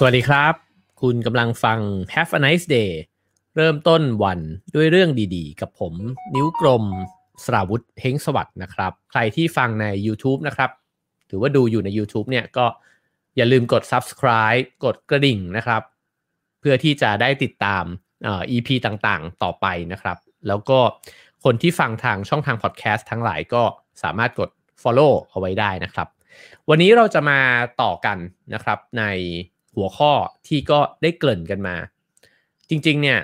สวัสดีครับ คุณกำลังฟัง Have a nice day เริ่มต้นวันด้วยเรื่องดีๆ กับผมนิ้วกลมสราวุธเฮงสวัสด์นะครับ ใครที่ฟังใน YouTube นะครับหรือว่าดูอยู่ใน YouTube เนี่ยก็อย่าลืมกด subscribe กดกระดิ่งนะครับ เพื่อที่จะได้ติดตามเอ่อ EP ต่างๆ ต่อไปนะครับ แล้วก็คนที่ฟังทางช่องทางพอดแคสต์ทั้งหลายก็สามารถกด follow เอาไว้ได้นะครับ วันนี้เราจะมาต่อกันนะครับใน หัวข้อที่ก็ได้เกริ่นกันมา จริงๆเนี่ย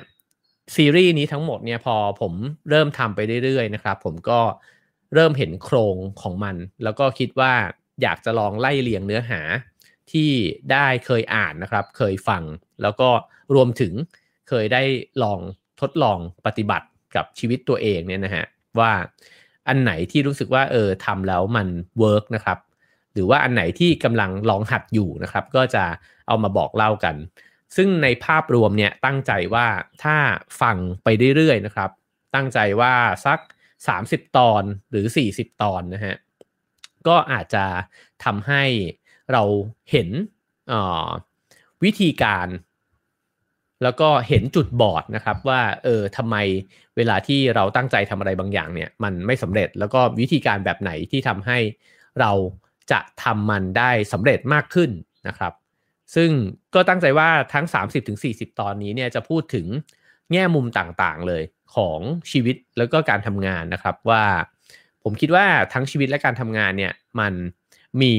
ซีรีส์นี้ทั้งหมดเนี่ยพอผมเริ่มทำไปเรื่อยๆนะครับผมก็เริ่มเห็นโครงของมัน แล้วก็คิดว่าอยากจะลองไล่เรียงเนื้อหาที่ได้เคยอ่านนะครับ เคยฟังแล้วก็รวมถึงเคยได้ลองทดลองปฏิบัติกับชีวิตตัวเองเนี่ยนะฮะว่าอันไหนที่รู้สึกว่าเออทำแล้วมันเวิร์กนะครับ หรือว่าอันไหนที่กำลังลองหัดอยู่นะครับ ก็จะ เอามาบอกเล่ากัน ซึ่งในภาพรวมเนี่ยตั้งใจว่าถ้าฟังไปเรื่อยๆนะครับ ตั้งใจว่าสัก 30 ตอนหรือ 40 ตอนนะฮะก็อาจจะทำให้เราเห็นวิธีการแล้วก็เห็นจุดบอดนะครับว่าเออทำไมเวลาที่เราตั้งใจทำอะไรบางอย่างเนี่ยมันไม่สำเร็จแล้วก็วิธีการแบบไหนที่ทำให้เราจะทำมันได้สำเร็จมากขึ้นนะครับ ซึ่งก็ตั้งใจว่าทั้ง 30-40 ตอนนี้เนี่ยจะพูดถึงแง่มุมต่างๆเลยของชีวิตแล้วก็การทำงานนะครับว่าผมคิดว่าทั้งชีวิตและการทำงานเนี่ยมันมี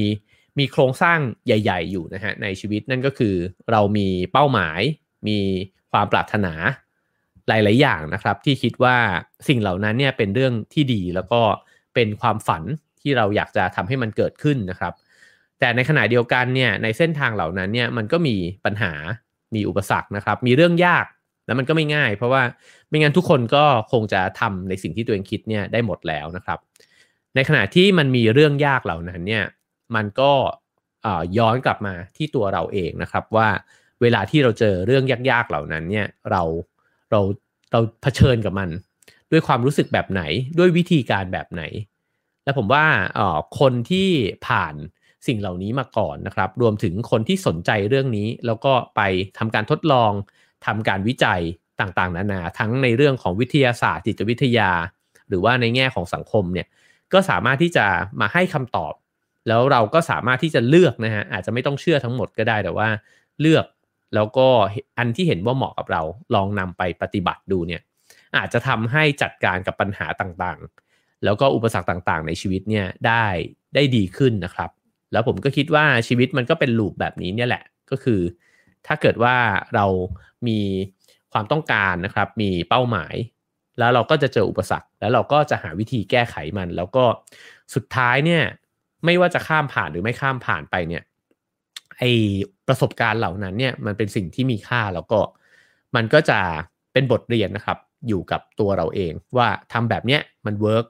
มีโครงสร้างใหญ่ ๆ อยู่นะฮะในชีวิตนั่นก็คือเรามีเป้าหมาย มีความปรารถนาหลาย ๆ อย่างนะครับ ที่คิดว่าสิ่งเหล่านั้นเนี่ยเป็นเรื่องที่ดีแล้วก็เป็นความฝันที่เราอยากจะทำให้มันเกิดขึ้นนะครับ แต่ในขณะเดียวกันเนี่ยในเส้นทางเหล่านั้นเนี่ยมันก็มีปัญหามีอุปสรรคนะครับ มีเรื่องยากแล้วมันก็ไม่ง่าย เพราะว่าไม่งั้นทุกคนก็คงจะทำในสิ่งที่ตัวเองคิดเนี่ยได้หมดแล้วนะครับ ในขณะที่มันมีเรื่องยากเหล่านั้นเนี่ยมันก็ย้อนกลับมาที่ตัวเราเองนะครับว่าเวลาที่เราเจอเรื่องยากๆเหล่านั้นเนี่ยเราเราเราเผชิญกับมัน ด้วยความรู้สึกแบบไหนด้วยวิธีการแบบไหน และผมว่าคนที่ผ่าน สิ่งเหล่านี้มาก่อนนะครับ รวมถึงคนที่สนใจเรื่องนี้ แล้วก็ไปทำการทดลองทำการวิจัยต่างๆ นานา ทั้งในเรื่องของวิทยาศาสตร์จิตวิทยา หรือว่าในแง่ของสังคมเนี่ยก็สามารถที่จะมาให้คำตอบ แล้วเราก็สามารถที่จะเลือกนะฮะอาจจะไม่ต้องเชื่อทั้งหมดก็ได้แต่ว่าเลือกแล้วก็อันที่เห็นว่าเหมาะกับเราลองนำไปปฏิบัติดูเนี่ยอาจจะทำให้จัดการกับปัญหาต่างๆ แล้วก็อุปสรรคต่างๆ ในชีวิตเนี่ยได้ได้ดีขึ้นนะครับ แล้วผมก็คิดว่าชีวิตมันก็เป็นลูปแบบนี้เนี่ยแหละ ก็คือ ถ้าเกิดว่าเรามีความต้องการนะครับ มีเป้าหมาย แล้วเราก็จะเจออุปสรรค แล้วเราก็จะหาวิธีแก้ไขมัน แล้วก็สุดท้ายเนี่ย ไม่ว่าจะข้ามผ่านหรือไม่ข้ามผ่านไปเนี่ย ไอ้ประสบการณ์เหล่านั้นเนี่ย มันเป็นสิ่งที่มีค่าแล้วก็มันก็จะเป็นบทเรียนนะครับ อยู่กับตัวเราเองว่าทำแบบเนี้ยมัน work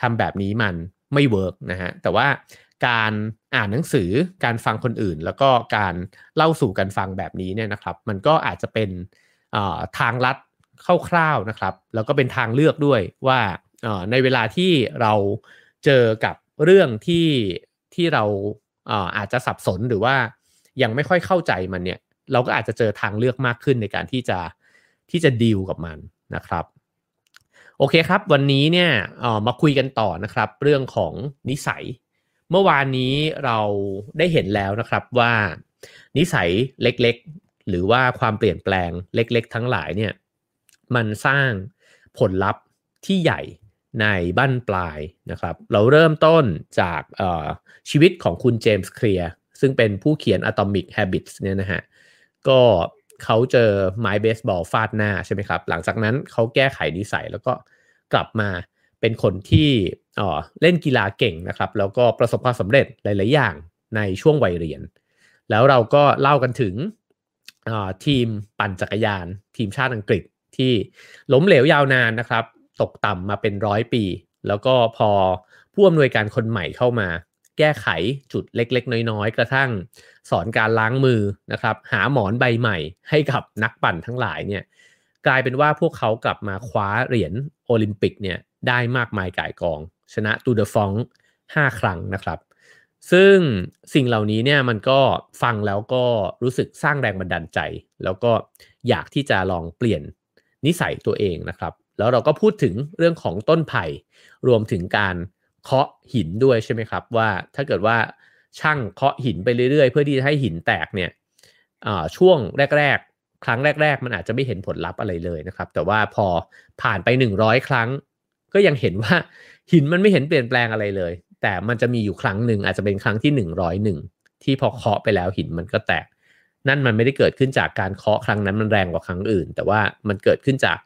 ทำแบบนี้มันไม่ work นะฮะแต่ว่า การอ่านหนังสือการฟังคนอื่น แล้วก็การเล่าสู่กันฟังแบบนี้เนี่ยนะครับ มันก็อาจจะเป็นทางลัดคร่าวๆนะครับ แล้วก็เป็นทางเลือกด้วยว่าในเวลาที่เราเจอกับเรื่องที่ที่เราอาจจะสับสนหรือว่ายังไม่ค่อยเข้าใจมันเนี่ย เราก็อาจจะเจอทางเลือกมากขึ้นในการที่จะที่จะดีลกับมันนะครับโอเคครับ วันนี้เนี่ยมาคุยกันต่อนะครับ เรื่องของนิสัย เมื่อวานนี้เราได้เห็นแล้วนะครับว่า นิสัยเล็กๆ หรือว่าความเปลี่ยนแปลงเล็กๆ ทั้งหลายเนี่ยมันสร้างผลลัพธ์ที่ใหญ่ในบั้นปลายนะครับ เราเริ่มต้นจากชีวิตของคุณเจมส์เคลียร์ซึ่งเป็นผู้เขียน Atomic Habits เนี่ยนะฮะก็เขาเจอไม้เบสบอลฟาดหน้าใช่ไหมครับ หลังจากนั้นเขาแก้ไขนิสัยแล้วก็กลับมา เป็นคนที่เล่นกีฬาเก่งนะครับ แล้วก็ประสบความสำเร็จหลาย ๆ อย่างในช่วงวัยเรียน แล้วเราก็เล่ากันถึงทีมปั่นจักรยาน ทีมชาติอังกฤษที่ล้มเหลวยาวนานนะครับ ตกต่ำมาเป็นร้อยปี แล้วก็พอผู้อำนวยการคนใหม่เข้ามา แก้ไขจุดเล็ก ๆ น้อย ๆ กระทั่งสอนการล้างมือนะครับ หาหมอนใบใหม่ให้กับนักปั่นทั้งหลายเนี่ยกลายเป็นว่าพวกเขากลับมาคว้าเหรียญโอลิมปิกเนี่ย ได้มากมายก่ายกอง ชนะตูเดฟองห้าครั้งนะครับ ซึ่งสิ่งเหล่านี้เนี่ยมันก็ฟังแล้วก็รู้สึกสร้างแรงบันดาลใจ แล้วก็อยากที่จะลองเปลี่ยนนิสัยตัวเองนะครับ แล้วเราก็พูดถึงเรื่องของต้นไผ่รวมถึงการเคาะหินด้วยใช่ไหมครับ ว่าถ้าเกิดว่าช่างเคาะหินไปเรื่อยๆ เพื่อที่จะให้หินแตกเนี่ยช่วงแรก ๆ ครั้งแรก ๆ มันอาจจะไม่เห็นผลลัพธ์อะไรเลยนะครับ แต่ว่าพอผ่านไป 100 ครั้ง ก็ยังเห็นว่าหินมันไม่เห็นเปลี่ยนแปลงอะไรเลย แต่มันจะมีอยู่ครั้งหนึ่งอาจจะเป็นครั้งที่ 101 ที่พอเคาะไปแล้วหินมันก็แตก นั่นมันไม่ได้เกิดขึ้นจากการเคาะครั้งนั้นมันแรงกว่าครั้งอื่น แต่ว่ามันเกิดขึ้นจาก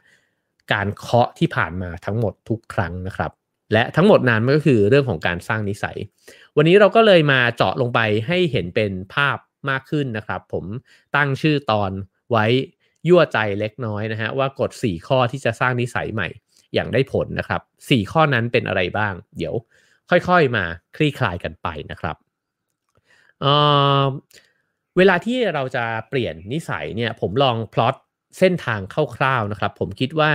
การเคาะที่ผ่านมาทั้งหมดทุกครั้งนะครับ และทั้งหมดนั้นมันก็คือเรื่องของการสร้างนิสัย วันนี้เราก็เลยมาเจาะลงไปให้เห็นเป็นภาพมากขึ้นนะครับ ผมตั้งชื่อตอนไว้ยั่วใจเล็กน้อยนะฮะว่ากฎ4ข้อที่จะสร้างนิสัยใหม่ อย่างได้ผลนะครับ 4 ข้อนั้นเป็นอะไรบ้าง เดี๋ยวค่อยๆมาคลี่คลายกันไปนะครับเเวลาที่เราจะเปลี่ยนนิสัยเนี่ยผมลองพลอตเส้นทางคร่าวๆนะครับ ผมคิดว่า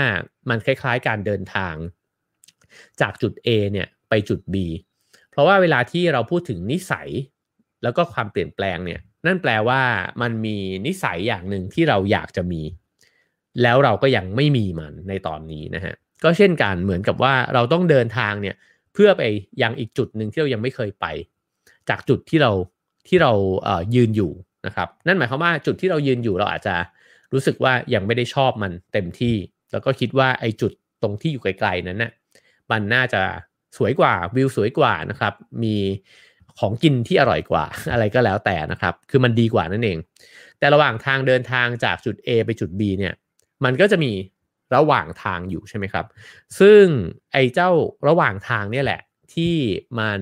มันคล้ายๆ การเดินทาง จากจุด A เนี่ยไปจุด B เพราะว่าเวลาที่เราพูดถึงนิสัยแล้วก็ความเปลี่ยนแปลงเนี่ยนั่นแปลว่ามันมีนิสัยอย่างหนึ่งที่เราอยากจะมี แล้วเราก็ยังไม่มีมันในตอนนี้นะฮะ ก็เช่นกันเหมือนกับว่าเราต้องเดินทางเนี่ยเพื่อไปยังอีกจุดหนึ่งที่เรายังไม่เคยไป จากจุดที่เราที่เราเยืนอยู่นะครับ นั่นหมายความว่าจุดที่เรายืนอยู่เราอาจจะรู้สึกว่ายังไม่ได้ชอบมันเต็มที่ แล้วก็คิดว่าไอ้จุดตรงที่อยู่ไกลๆนั้นนะ่ะมันน่าจะสวยกว่าวิวสวยกว่านะครับ มีของกินที่อร่อยกว่าอะไรก็แล้วแต่นะครับ คือมันดีกว่านั่นเอง แต่ระหว่างทางเดินทางจากจุด A ไปจุด B เนี่ย มันก็จะมี ระหว่างทางอยู่ใช่ไหมครับ ซึ่งไอ้เจ้าระหว่างทางเนี่ยแหละ ที่มัน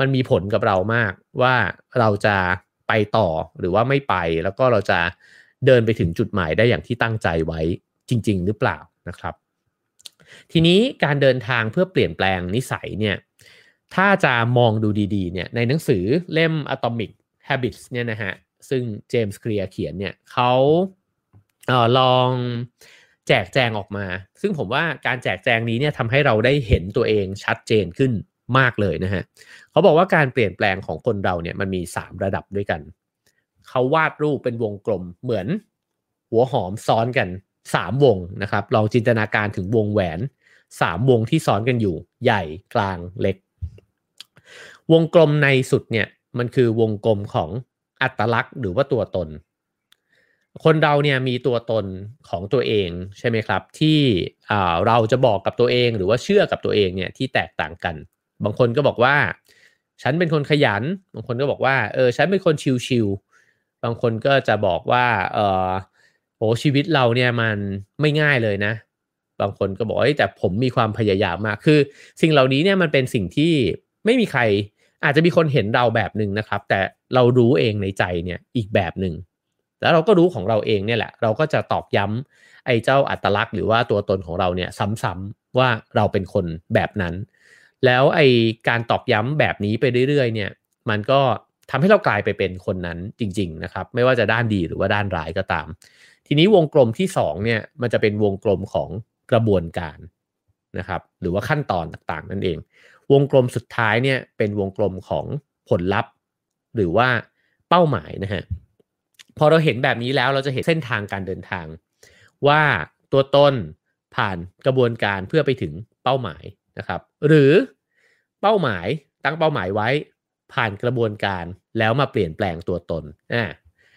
มันมีผลกับเรามากว่าเราจะไปต่อหรือว่าไม่ไป แล้วก็เราจะเดินไปถึงจุดหมายได้อย่างที่ตั้งใจไว้จริง ๆ หรือเปล่านะครับ ทีนี้การเดินทางเพื่อเปลี่ยนแปลงนิสัยเนี่ยถ้าจะมองดูดีๆเนี่ยในหนังสือเล่ม Atomic Habits เนี่ยนะฮะซึ่งเจมส์เคลียร์เขียนเนี่ยเขาเออลอง จกแจงออกมา ซึ่งผมว่าการแจกแจงนี้เนี่ยทำให้เราได้เห็นตัวเองชัดเจนขึ้นมากเลยนะฮะเขาบอกว่าการเปลี่ยนแปลงของคนเราเนี่ยมันมี 3 ระดับด้วยกัน เขาวาดรูปเป็นวงกลมเหมือนหัวหอมซ้อนกัน 3 วงนะครับลองจินตนาการถึงวงแหวน 3 วงที่ซ้อนกันอยู่ ใหญ่กลางเล็ก วงกลมในสุดเนี่ยมันคือวงกลมของอัตลักษณ์หรือว่าตัวตน คนเราเนี่ยมีตัวตนของตัวเองใช่ไหมครับ ที่เราจะบอกกับตัวเองหรือว่าเชื่อกับตัวเองเนี่ยที่แตกต่างกัน บางคนก็บอกว่า ฉันเป็นคนขยัน บางคนก็บอกว่าเออฉันเป็นคนชิวๆบางคนก็จะบอกว่าเออโหชีวิตเราเนี่ยมันไม่ง่ายเลยนะ บางคนก็บอกแต่ผมมีความพยายามมากคือ สิ่งเหล่านี้เนี่ยมันเป็นสิ่งที่ไม่มีใครอาจจะมีคนเห็นเราแบบหนึ่งนะครับ แต่เรารู้เองในใจเนี่ยอีกแบบหนึ่ง แล้วเราก็รู้ของเราเองเนี่ยแหละ เราก็จะตอกย้ำไอ้เจ้าอัตลักษณ์หรือว่าตัวตนของเราเนี่ยซ้ำๆว่าเราเป็นคนแบบนั้น แล้วไอ้การตอกย้ำแบบนี้ไปเรื่อยๆ เนี่ย มันก็ทำให้เรากลายไปเป็นคนนั้นจริง ๆ นะครับ ไม่ว่าจะด้านดีหรือว่าด้านร้ายก็ตาม ทีนี้วงกลมที่2เนี่ยมันจะเป็นวงกลมของกระบวนการนะครับ หรือว่าขั้นตอนต่างๆ นั่นเอง วงกลมสุดท้ายเนี่ยเป็นวงกลมของผลลัพธ์ หรือว่าเป้าหมายนะฮะ พอเราเห็นแบบนี้แล้วเราจะเห็นเส้นทางการเดินทาง ว่าตัวตนผ่านกระบวนการเพื่อไปถึงเป้าหมายนะครับ หรือเป้าหมายตั้งเป้าหมายไว้ผ่านกระบวนการแล้วมาเปลี่ยนแปลงตัวตนอ่า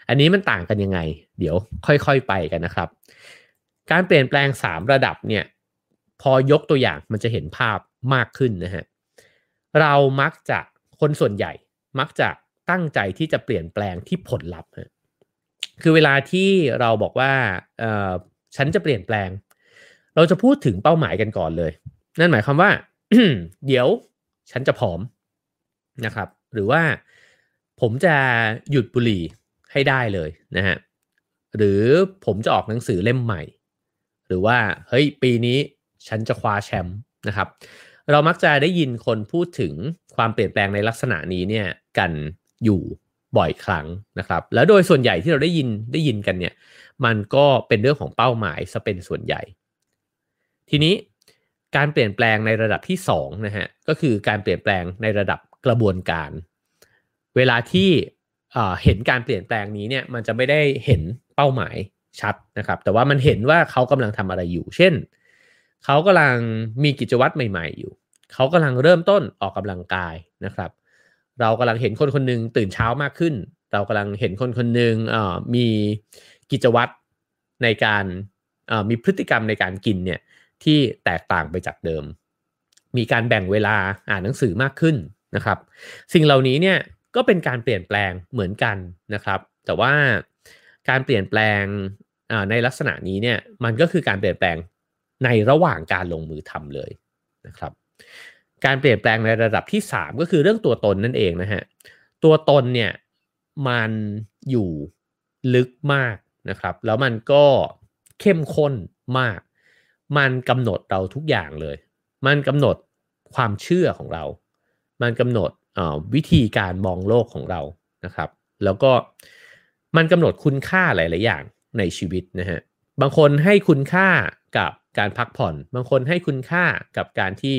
อันนี้มันต่างกันยังไง เดี๋ยวค่อยๆไปกันนะครับ การเปลี่ยนแปลง 3 ระดับเนี่ยพอยกตัวอย่างมันจะเห็นภาพมากขึ้นนะฮะเรามักจะคนส่วนใหญ่มักจะตั้งใจที่จะเปลี่ยนแปลงที่ผลลัพธ์ คือเวลาที่เราบอกว่าเออฉันจะเปลี่ยนแปลง เราจะพูดถึงเป้าหมายกันก่อนเลย นั่นหมายความว่า เดี๋ยวฉันจะผอมนะครับ หรือว่าผมจะหยุดบุหรี่ให้ได้เลยนะฮะหรือผมจะออกหนังสือเล่มใหม่ หรือว่าเฮ้ยปีนี้ฉันจะคว้าแชมป์นะครับ เรามักจะได้ยินคนพูดถึงความเปลี่ยนแปลงในลักษณะนี้เนี่ยกันอยู่ บ่อยครั้งนะครับ แล้วโดยส่วนใหญ่ที่เราได้ยินได้ยินกันเนี่ย มันก็เป็นเรื่องของเป้าหมายซะเป็นส่วนใหญ่ ทีนี้การเปลี่ยนแปลงในระดับที่2นะฮะก็คือการเปลี่ยนแปลงในระดับกระบวนการ เวลาที่เห็นการเปลี่ยนแปลงนี้เนี่ยมันจะไม่ได้เห็นเป้าหมายชัดนะครับ แต่ว่ามันเห็นว่าเขากำลังทำอะไรอยู่ เช่น เขากำลังมีกิจวัตรใหม่ ๆ อยู่ เขากำลังเริ่มต้นออกกำลังกายนะครับ เรากำลังเห็นคนคนหนึ่งตื่นเช้ามากขึ้น เรากำลังเห็นคนคนหนึ่งมีกิจวัตรในการมีพฤติกรรมในการกินเนี่ยที่แตกต่างไปจากเดิม มีการแบ่งเวลาอ่านหนังสือมากขึ้นนะครับ สิ่งเหล่านี้เนี่ยก็เป็นการเปลี่ยนแปลงเหมือนกันนะครับ แต่ว่าการเปลี่ยนแปลงในลักษณะนี้เนี่ยมันก็คือการเปลี่ยนแปลงในระหว่างการลงมือทำเลยนะครับ การเปลี่ยนแปลงในระดับที่ 3 ก็คือเรื่องตัวตนนั่นเองนะฮะ ตัวตนเนี่ยมันอยู่ลึกมากนะครับ แล้วมันก็เข้มข้นมาก มันกำหนดเราทุกอย่างเลย มันกำหนดความเชื่อของเรา มันกำหนดวิธีการมองโลกของเรานะครับ แล้วก็มันกำหนดคุณค่าหลาย ๆ อย่างในชีวิตนะฮะ บางคนให้คุณค่ากับการพักผ่อน บางคนให้คุณค่ากับการที่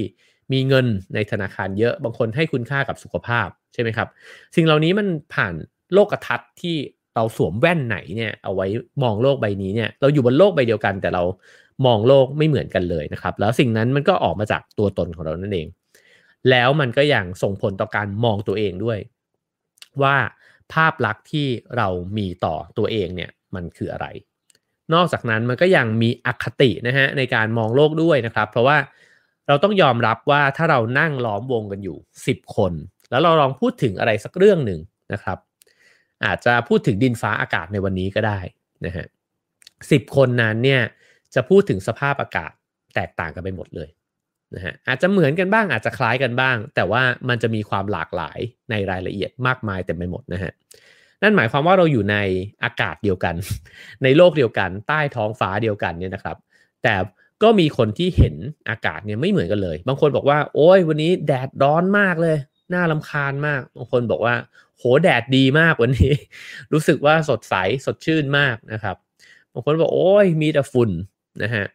มีเงินในธนาคารเยอะบางคนให้คุณค่ากับสุขภาพใช่ไหมครับ สิ่งเหล่านี้มันผ่านโลกทัศน์ที่เราสวมแว่นไหนเนี่ยเอาไว้มองโลกใบนี้เนี่ยเราอยู่บนโลกใบเดียวกัน แต่เรามองโลกไม่เหมือนกันเลยนะครับ แล้วสิ่งนั้นมันก็ออกมาจากตัวตนของเรานั่นเอง แล้วมันก็ยังส่งผลต่อการมองตัวเองด้วย ว่าภาพลักษณ์ที่เรามีต่อตัวเองเนี่ยมันคืออะไร นอกจากนั้นมันก็ยังมีอคตินะฮะในการมองโลกด้วยนะครับ เพราะว่า เราต้องยอมรับว่าถ้าเรานั่งล้อมวงกันอยู่ 10 คน แล้วเราลองพูดถึงอะไรสักเรื่องหนึ่งนะครับ อาจจะพูดถึงดินฟ้าอากาศในวันนี้ก็ได้นะฮะสิบคนนั้นเนี่ยจะพูดถึงสภาพอากาศแตกต่างกันไปหมดเลยนะฮะอาจจะเหมือนกันบ้างอาจจะคล้ายกันบ้าง แต่ว่ามันจะมีความหลากหลายในรายละเอียดมากมายเต็มไปหมดนะฮะนั่นหมายความว่าเราอยู่ในอากาศเดียวกัน ในโลกเดียวกัน ใต้ท้องฟ้าเดียวกันเนี่ยนะครับ แต่ ก็มีคนที่เห็นอากาศเนี่ยไม่เหมือนกันเลย บางคนบอกว่า โอ้ยวันนี้แดดร้อนมากเลย น่าลำคาญมาก บางคนบอกว่า โหแดดดีมากวันนี้ รู้สึกว่าสดใสสดชื่นมากนะครับ บางคนบอกโอ้ยมีแต่ฝุ่นนะฮะ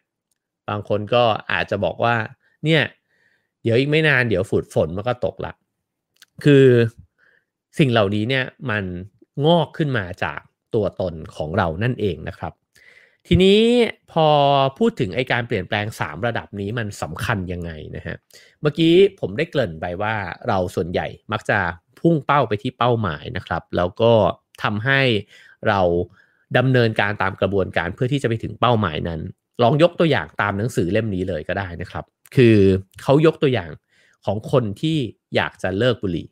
บางคนก็อาจจะบอกว่า เนี่ย เดี๋ยวอีกไม่นานเดี๋ยวฝุดฝนมันก็ตกละ คือสิ่งเหล่านี้เนี่ยมันงอกขึ้นมาจากตัวตนของเรานั่นเองนะครับ ทีนี้พอพูดถึงไอการเปลี่ยนแปลง 3 ระดับนี้มันสำคัญยังไงนะฮะ เมื่อกี้ผมได้เกริ่นไปว่าเราส่วนใหญ่มักจะพุ่งเป้าไปที่เป้าหมายนะครับ แล้วก็ทำให้เราดำเนินการตามกระบวนการเพื่อที่จะไปถึงเป้าหมายนั้น ลองยกตัวอย่างตามหนังสือเล่มนี้เลยก็ได้นะครับ คือเขายกตัวอย่างของคนที่อยากจะเลิกบุหรี่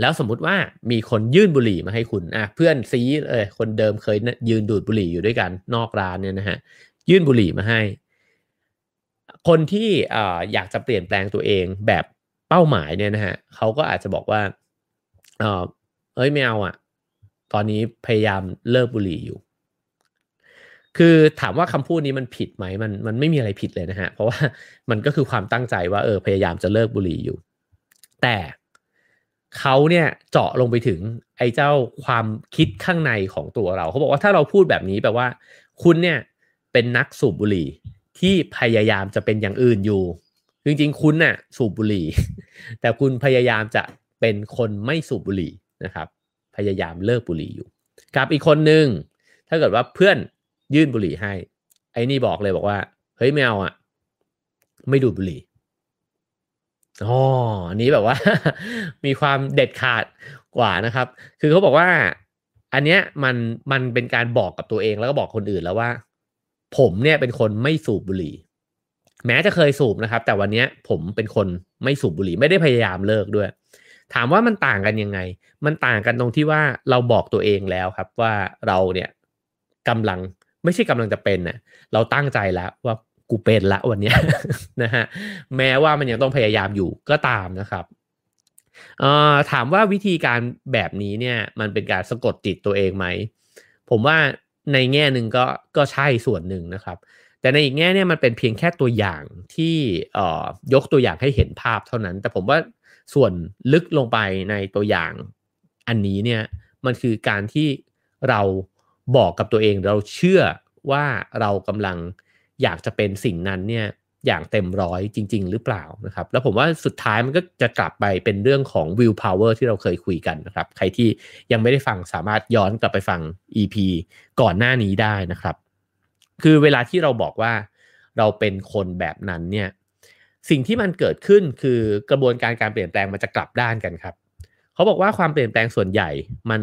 แล้วสมมุติว่ามีคนยื่นบุหรี่มาให้คุณอะเพื่อนซีเออคนเดิมเคยยืนดูดบุหรี่อยู่ด้วยกันนอกร้านเนี่ยนะฮะยื่นบุหรี่มาให้ คนที่อ่าอยากจะเปลี่ยนแปลงตัวเองแบบเป้าหมายเนี่ยนะฮะเขาก็อาจจะบอกว่าเออเอ้ยไม่เอาอะ ตอนนี้พยายามเลิกบุหรี่อยู่ คือถามว่าคำพูดนี้มันผิดไหมมันมันไม่มีอะไรผิดเลยนะฮะเพราะว่ามันก็คือความตั้งใจว่าเออพยายามจะเลิกบุหรี่อยู่ แต่ เขาเนี่ยเจาะลงไปถึงไอ้เจ้าความคิดข้างในของตัวเรา เขาบอกว่าถ้าเราพูดแบบนี้แปลว่า คุณเนี่ยเป็นนักสูบบุหรี่ที่พยายามจะเป็นอย่างอื่นอยู่ จริงๆ คุณน่ะสูบบุหรี่ แต่คุณพยายามจะเป็นคนไม่สูบบุหรี่นะครับ พยายามเลิกบุหรี่อยู่ กับอีกคนหนึ่งถ้าเกิดว่าเพื่อนยื่นบุหรี่ให้ ไอ้นี่บอกเลยบอกว่า เฮ้ยไม่เอาอะ ไม่ดูดบุหรี่ อ๋ออันนี้แบบว่า มีความเด็ดขาดกว่านะครับ คือเขาบอกว่า อันเนี้ยมันมันเป็นการบอกกับตัวเองแล้วก็บอกคนอื่นแล้วว่า ผมเนี่ยเป็นคนไม่สูบบุหรี่ แม้จะเคยสูบนะครับ แต่วันนี้ผมเป็นคนไม่สูบบุหรี่ไม่ได้พยายามเลิกด้วย ถามว่ามันต่างกันยังไง มันต่างกันตรงที่ว่าเราบอกตัวเองแล้วครับ ว่าเราเนี่ยกำลังไม่ใช่กำลังจะเป็นเนะ่ยเราตั้งใจแล้วว่า กูเป็นละวันนี้นะฮะแม้ว่ามันยังต้องพยายามอยู่ก็ตามนะครับถามว่าวิธีการแบบนี้เนี่ยมันเป็นการสะกดจิตตัวเองไหม ผมว่าในแง่หนึ่งก็ก็ใช่ส่วนหนึ่งนะครับ แต่ในอีกแง่เนี่ยมันเป็นเพียงแค่ตัวอย่างที่ยกตัวอย่างให้เห็นภาพเท่านั้น แต่ผมว่าส่วนลึกลงไปในตัวอย่างอันนี้เนี่ยมันคือการที่เราบอกกับตัวเองเราเชื่อว่าเรากำลัง อยากจะเป็นสิ่งนั้นเนี่ยอย่างเต็มร้อยจริง ๆ หรือเปล่านะครับ แล้วผมว่าสุดท้ายมันก็จะกลับไปเป็นเรื่องของ will power ที่เราเคยคุยกันนะครับ ใครที่ยังไม่ได้ฟังสามารถย้อนกลับไปฟัง EP ก่อนหน้านี้ได้นะครับ คือเวลาที่เราบอกว่าเราเป็นคนแบบนั้นเนี่ยสิ่งที่มันเกิดขึ้นคือกระบวนการการเปลี่ยนแปลงมันจะกลับด้านกันครับเขาบอกว่าความเปลี่ยนแปลงส่วนใหญ่มัน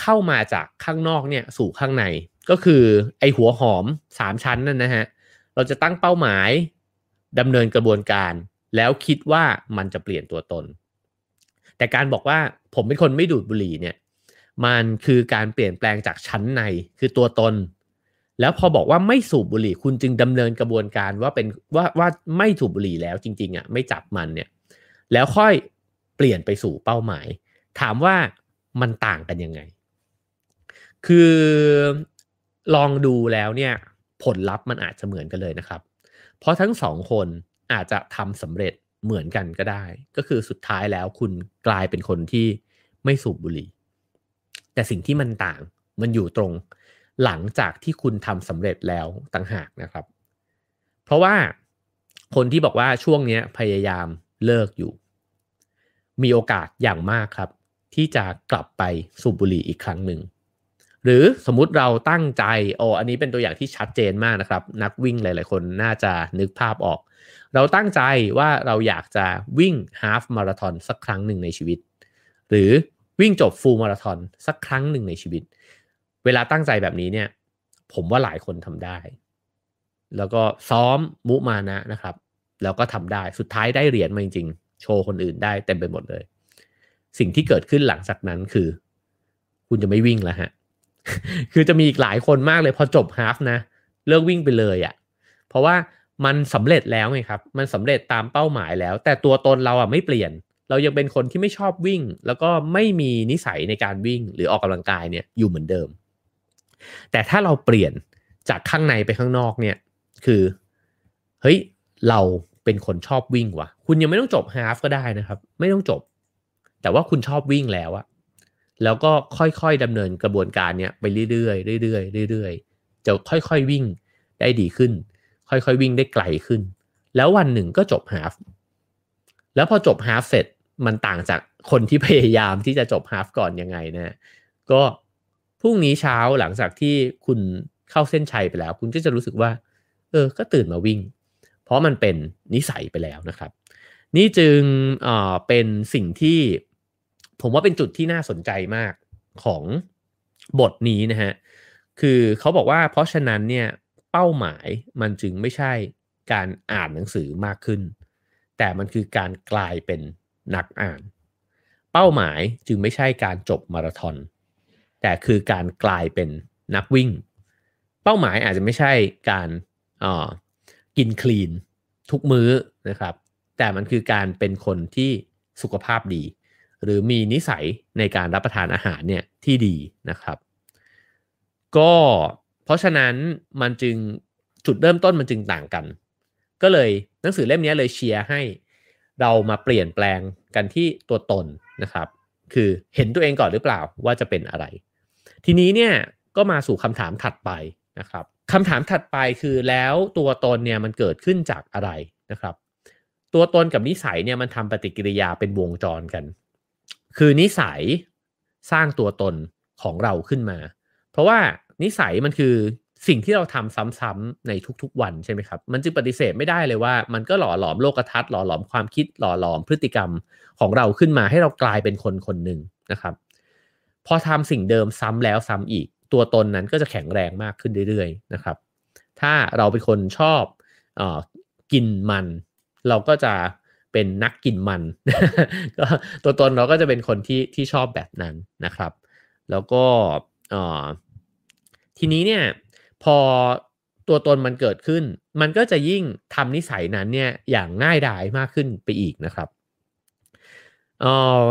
เข้ามาจากข้างนอกเนี่ยสู่ข้างใน ก็คือไอหัวหอมสามชั้นนั่นนะฮะเราจะตั้งเป้าหมายดำเนินกระบวนการ แล้วคิดว่ามันจะเปลี่ยนตัวตน แต่การบอกว่าผมเป็นคนไม่ดูดบุหรี่เนี่ยมันคือการเปลี่ยนแปลงจากชั้นในคือตัวตน แล้วพอบอกว่าไม่สูบบุหรี่คุณจึงดำเนินกระบวนการว่าเป็นว่าว่าไม่สูบบุหรี่แล้วจริงๆอะไม่จับมันเนี่ยแล้วค่อยเปลี่ยนไปสู่เป้าหมาย ถามว่ามันต่างกันยังไง คือ ลองดูแล้วเนี่ยผลลัพธ์มันอาจจะเหมือนกันเลยนะครับ เพราะทั้งสองคนอาจจะทำสำเร็จเหมือนกันก็ได้ ก็คือสุดท้ายแล้วคุณกลายเป็นคนที่ไม่สูบบุหรี่ แต่สิ่งที่มันต่างมันอยู่ตรงหลังจากที่คุณทำสำเร็จแล้วต่างหากนะครับ เพราะว่าคนที่บอกว่าช่วงนี้พยายามเลิกอยู่ มีโอกาสอย่างมากครับ ที่จะกลับไปสูบบุหรี่อีกครั้งหนึ่ง หรือสมมุติเราตั้งใจโอ้อันนี้เป็นตัวอย่างที่ชัดเจนมากนะครับ นักวิ่งหลาย ๆ คนน่าจะนึกภาพออก เราตั้งใจว่าเราอยากจะวิ่งฮาฟมาราทอนสักครั้งหนึ่งในชีวิต หรือวิ่งจบฟูลมาราทอนสักครั้งหนึ่งในชีวิต เวลาตั้งใจแบบนี้เนี่ย ผมว่าหลายคนทำได้ แล้วก็ซ้อมมุมานะนะครับ แล้วก็ทำได้สุดท้ายได้เหรียญมาจริงๆ โชว์คนอื่นได้เต็มไปหมดเลย สิ่งที่เกิดขึ้นหลังจากนั้นคือ คุณจะไม่วิ่งแล้วฮะ คือจะมีอีกหลายคนมากเลยพอจบฮาฟนะเลิกวิ่งไปเลยอะ่ะ เพราะว่ามันสำเร็จแล้วไงครับ มันสำเร็จตามเป้าหมายแล้ว แต่ตัวตนเราอะไม่เปลี่ยน เรายังเป็นคนที่ไม่ชอบวิ่ง แล้วก็ไม่มีนิสัยในการวิ่งหรือออกกำลังกายเนี่ยอยู่เหมือนเดิม แต่ถ้าเราเปลี่ยนจากข้างในไปข้างนอกเนี่ย คือ เฮ้ย เราเป็นคนชอบวิ่งว่ะคุณยังไม่ต้องจบฮาฟก็ได้นะครับ ไม่ต้องจบ แต่ว่าคุณชอบวิ่งแล้วอะ แล้วก็ค่อยๆดำเนินกระบวนการเนี้ยไปเรื่อยๆเรื่อยๆเรื่อยๆจะค่อยๆวิ่งได้ดีขึ้น ค่อยๆวิ่งได้ไกลขึ้น แล้ววันหนึ่งก็จบฮาฟแล้วพอจบฮาฟเสร็จมันต่างจากคนที่พยายามที่จะจบฮาฟก่อนยังไงนะก็พรุ่งนี้เช้าหลังจากที่คุณเข้าเส้นชัยไปแล้ว คุณก็จะรู้สึกว่า เออ ก็ตื่นมาวิ่ง เพราะมันเป็นนิสัยไปแล้วนะครับ นี่จึงเอ่อเป็นสิ่งที่ ผมว่าเป็นจุดที่น่าสนใจมากของบทนี้นะฮะ คือเขาบอกว่าเพราะฉะนั้นเนี่ยเป้าหมายมันจึงไม่ใช่การอ่านหนังสือมากขึ้น แต่มันคือการกลายเป็นนักอ่าน เป้าหมายจึงไม่ใช่การจบมาราธอนแต่คือการกลายเป็นนักวิ่ง เป้าหมายอาจจะไม่ใช่การกินคลีนทุกมื้อนะครับ แต่มันคือการเป็นคนที่สุขภาพดี หรือมีนิสัยในการรับประทานอาหารเนี่ยที่ดีนะครับ ก็เพราะฉะนั้นมันจึงจุดเริ่มต้นมันจึงต่างกัน ก็เลยหนังสือเล่มนี้เลยเชียร์ให้เรามาเปลี่ยนแปลงกันที่ตัวตนนะครับ คือเห็นตัวเองก่อนหรือเปล่าว่าจะเป็นอะไร ทีนี้เนี่ยก็มาสู่คำถามถัดไปนะครับคำถามถัดไปคือแล้วตัวตนเนี่ยมันเกิดขึ้นจากอะไรนะครับ ตัวตนกับนิสัยเนี่ยมันทำปฏิกิริยาเป็นวงจรกัน คือนิสัยสร้างตัวตนของเราขึ้นมา เพราะว่านิสัยมันคือสิ่งที่เราทำซ้ำๆในทุกๆ วันใช่ไหมครับ มันจึงปฏิเสธไม่ได้เลยว่า มันก็หล่อหลอมโลกทัศน์หล่อหลอมความคิดหล่อหลอมพฤติกรรมของเราขึ้นมาให้เรากลายเป็นคนคนหนึ่งนะครับ พอทำสิ่งเดิมซ้ำแล้วซ้ำอีก ตัวตนนั้นก็จะแข็งแรงมากขึ้นเรื่อยๆนะครับ ถ้าเราเป็นคนชอบอกินมัน เราก็จะ เป็นนักกินมัน ก็ตัวตนเราก็จะเป็นคนที่ที่ชอบแบบนั้นนะครับ แล้วก็ทีนี้เนี่ยพอตัวตนมันเกิดขึ้น มันก็จะยิ่งทำนิสัยนั้นเนี่ยอย่างง่ายดายมากขึ้นไปอีกนะครับออ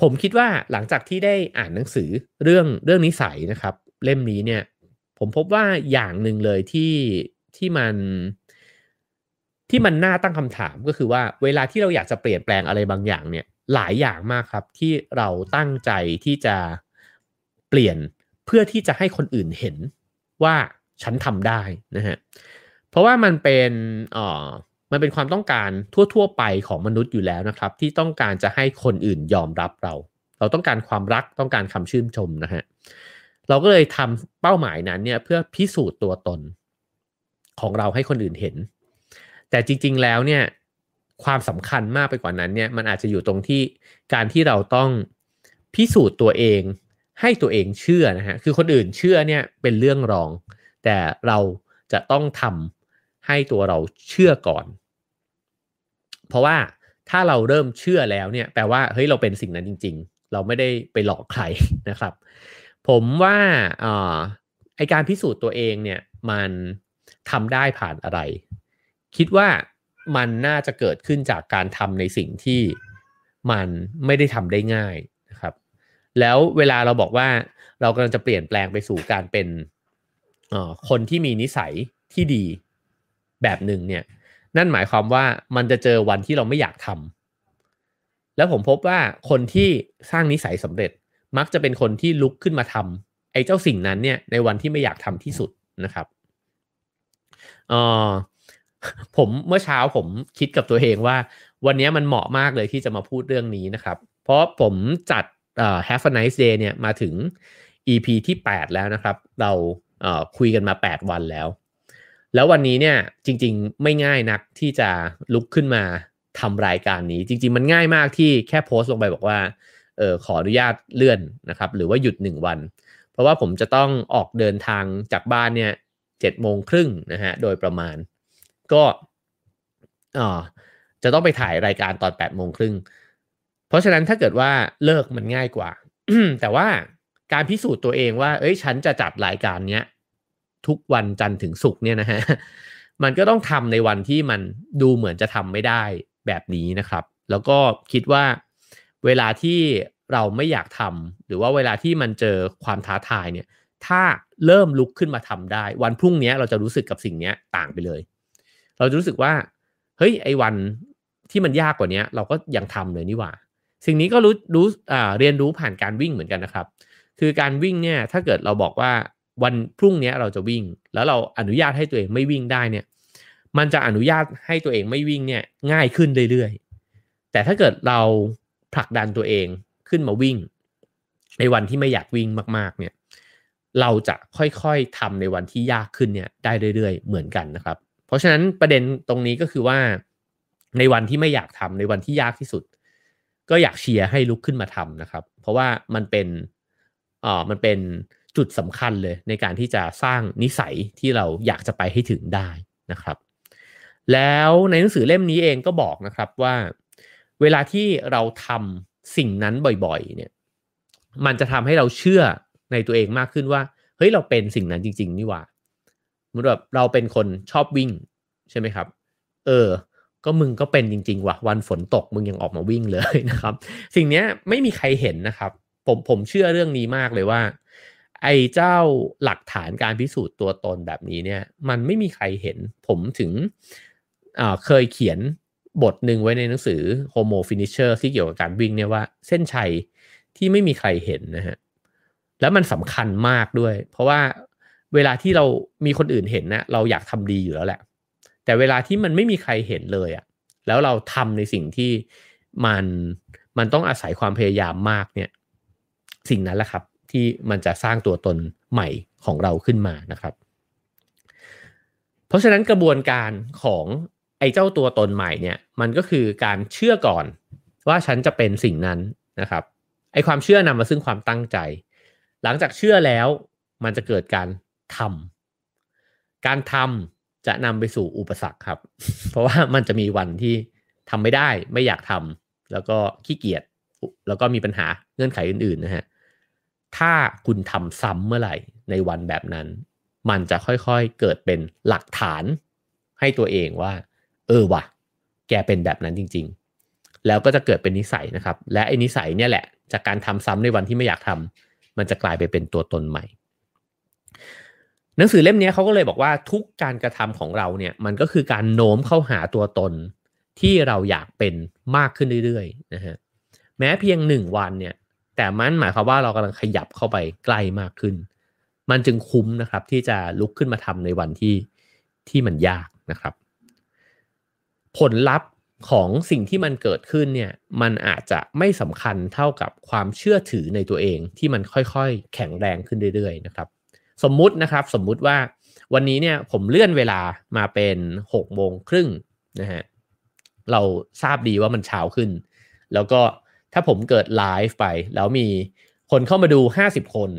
ผมคิดว่าหลังจากที่ได้อ่านหนังสือเรื่องเรื่องนิสัยนะครับ เล่มนี้เนี่ย ผมพบว่าอย่างหนึ่งเลยที่ที่มัน ที่มันน่าตั้งคำถามก็คือว่าเวลาที่เราอยากจะเปลี่ยนแปลงอะไรบางอย่างเนี่ยหลายอย่างมากครับที่เราตั้งใจที่จะเปลี่ยนเพื่อที่จะให้คนอื่นเห็นว่าฉันทำได้นะฮะเพราะว่ามันเป็นอ่อมันเป็นความต้องการทั่ว ๆ ไปของมนุษย์อยู่แล้วนะครับ ที่ต้องการจะให้คนอื่นยอมรับเรา เราต้องการความรักต้องการคำชื่นชมนะฮะเราก็เลยทำเป้าหมายนั้นเนี่ยเพื่อพิสูจน์ตัวตนของเราให้คนอื่นเห็น แต่จริง ๆ แล้วเนี่ยความสำคัญมากไปกว่านั้นเนี่ยมันอาจจะอยู่ตรงที่การที่เราต้องพิสูจน์ตัวเองให้ตัวเองเชื่อนะฮะคือคนอื่นเชื่อเนี่ยเป็นเรื่องรอง แต่เราจะต้องทำให้ตัวเราเชื่อก่อน เพราะว่าถ้าเราเริ่มเชื่อแล้วเนี่ยแปลว่าเฮ้ยเราเป็นสิ่งนั้นจริง ๆ เราไม่ได้ไปหลอกใครนะครับ ผมว่าไอการพิสูจน์ตัวเองเนี่ยมันทำได้ผ่านอะไร คิดว่ามันน่าจะเกิดขึ้นจากการทำในสิ่งที่มันไม่ได้ทำได้ง่ายนะครับ แล้วเวลาเราบอกว่าเรากำลังจะเปลี่ยนแปลงไปสู่การเป็นคนที่มีนิสัยที่ดีแบบหนึ่งเนี่ย นั่นหมายความว่ามันจะเจอวันที่เราไม่อยากทำแล้วผมพบว่าคนที่สร้างนิสัยสำเร็จมักจะเป็นคนที่ลุกขึ้นมาทำไอ้เจ้าสิ่งนั้นเนี่ยในวันที่ไม่อยากทำที่สุดนะครับเออ ผมเมื่อเช้าผมคิดกับตัวเองว่า วันนี้มันเหมาะมากเลยที่จะมาพูดเรื่องนี้นะครับ เพราะผมจัด Have a nice day เนี่ยมาถึง EP ที่ 8 แล้วนะครับ เราคุยกันมา 8 วันแล้ว แล้ววันนี้เนี่ยจริงๆไม่ง่ายนักที่จะลุกขึ้นมาทำรายการนี้ จริง ๆ มันง่ายมากที่แค่โพสต์ลงไปบอกว่าเออขออนุญาตเลื่อนนะครับ หรือว่าหยุด 1 วัน เพราะว่าผมจะต้องออกเดินทางจากบ้านเนี่ยเจ็ดโมงครึ่งนะฮะโดยประมาณ ก็อ่าจะต้องไปถ่ายรายการตอนแปดโมงครึ่ง เพราะฉะนั้นถ้าเกิดว่าเลิกมันง่ายกว่า แต่ว่าการพิสูจน์ตัวเองว่า เอ้ย ฉันจะจัดรายการเนี้ยทุกวันจันทร์ถึงศุกร์เนี่ยนะฮะ มันก็ต้องทำในวันที่มันดูเหมือนจะทำไม่ได้แบบนี้นะครับ แล้วก็คิดว่าเวลาที่เราไม่อยากทำหรือว่าเวลาที่มันเจอความท้าทายเนี่ย ถ้าเริ่มลุกขึ้นมาทำได้ วันพรุ่งนี้เราจะรู้สึกกับสิ่งนี้ต่างไปเลย เราจะรู้สึกว่า เฮ้ยไอ้วันที่มันยากกว่านี้เราก็ยังทำเลยนี่หว่า สิ่งนี้ก็รู้รู้เรียนรู้ผ่านการวิ่งเหมือนกันนะครับ คือการวิ่งเนี่ยถ้าเกิดเราบอกว่าวันพรุ่งนี้เราจะวิ่ง แล้วเราอนุญาตให้ตัวเองไม่วิ่งได้เนี่ย มันจะอนุญาตให้ตัวเองไม่วิ่งเนี่ยง่ายขึ้นเรื่อยๆ แต่ถ้าเกิดเราผลักดันตัวเองขึ้นมาวิ่ง ในวันที่ไม่อยากวิ่งมาก ๆ เนี่ย เราจะค่อยๆทำในวันที่ยากขึ้นเนี่ยได้เรื่อยๆ เหมือนกันนะครับ เพราะฉะนั้นประเด็นตรงนี้ก็คือว่า ในวันที่ไม่อยากทำในวันที่ยากที่สุด ก็อยากเชียร์ให้ลุกขึ้นมาทำนะครับ เพราะว่ามันเป็นอ่ามันเป็นจุดสำคัญเลยในการที่จะสร้างนิสัยที่เราอยากจะไปให้ถึงได้นะครับ แล้วในหนังสือเล่มนี้เองก็บอกนะครับว่า เวลาที่เราทำสิ่งนั้นบ่อยๆ เนี่ย มันจะทำให้เราเชื่อในตัวเองมากขึ้นว่า เฮ้ยเราเป็นสิ่งนั้นจริง ๆ นี่หว่า เหมือนแบบเราเป็นคนชอบวิ่งใช่ไหมครับ เออ ก็มึงก็เป็นจริงๆว่ะวันฝนตกมึงยังออกมาวิ่งเลยนะครับ สิ่งนี้ไม่มีใครเห็นนะครับ ผมผมเชื่อเรื่องนี้มากเลยว่า ไอ้เจ้าหลักฐานการพิสูจน์ตัวตนแบบนี้เนี่ย มันไม่มีใครเห็น ผมถึงเคยเขียนบทหนึ่งไว้ในหนังสือ Homo Finisher ที่เกี่ยวกับการวิ่งเนี่ยว่าเส้นชัยที่ไม่มีใครเห็นนะฮะแล้วมันสำคัญมากด้วย เพราะว่า เวลาที่เรามีคนอื่นเห็นนะเราอยากทำดีอยู่แล้วแหละ แต่เวลาที่มันไม่มีใครเห็นเลยอะ่ะแล้วเราทำในสิ่งที่มันมันต้องอาศัยความพยายามมากเนี่ยสิ่งนั้นแหละครับ ที่มันจะสร้างตัวตนใหม่ของเราขึ้นมานะครับ เพราะฉะนั้นกระบวนการของไอ้เจ้าตัวตนใหม่เนี่ยมันก็คือการเชื่อก่อนว่าฉันจะเป็นสิ่งนั้นนะครับไอ้ความเชื่อนำมาซึ่งความตั้งใจ หลังจากเชื่อแล้วมันจะเกิดการ ทำการทำจะนำไปสู่อุปสรรคครับ เพราะว่ามันจะมีวันที่ทำไม่ได้ไม่อยากทำแล้วก็ขี้เกียจแล้วก็มีปัญหาเงื่อนไขอื่นๆนะฮะถ้าคุณทำซ้ำเมื่อไหร่ในวันแบบนั้น มันจะค่อยๆเกิดเป็นหลักฐานให้ตัวเองว่า เออวะแกเป็นแบบนั้นจริง ๆ แล้วก็จะเกิดเป็นนิสัยนะครับ และไอ้นิสัยเนี่ยแหละ จากการทำซ้ำในวันที่ไม่อยากทำมันจะกลายไปเป็นตัวตนใหม่ หนังสือเล่มนี้เขาก็เลยบอกว่าทุกการกระทำของเราเนี่ยมันก็คือการโน้มเข้าหาตัวตนที่เราอยากเป็นมากขึ้นเรื่อยๆนะฮะแม้เพียงหนึ่งวันเนี่ย แต่มันหมายความว่าเรากำลังขยับเข้าไปใกล้มากขึ้น มันจึงคุ้มนะครับที่จะลุกขึ้นมาทำในวันที่ที่มันยากนะครับ ผลลัพธ์ของสิ่งที่มันเกิดขึ้นเนี่ยมันอาจจะไม่สำคัญเท่ากับความเชื่อถือในตัวเองที่มันค่อยๆ แข็งแรงขึ้นเรื่อยๆนะครับ สมมุตินะครับ สมมุติว่าวันนี้เนี่ยผมเลื่อนเวลามาเป็น6กโมงครึ่งนะฮะเราทราบดีว่ามันเช้าขึ้น แล้วก็ถ้าผมเกิดไลฟ์ไป แล้วมีคนเข้ามาดู 50 คน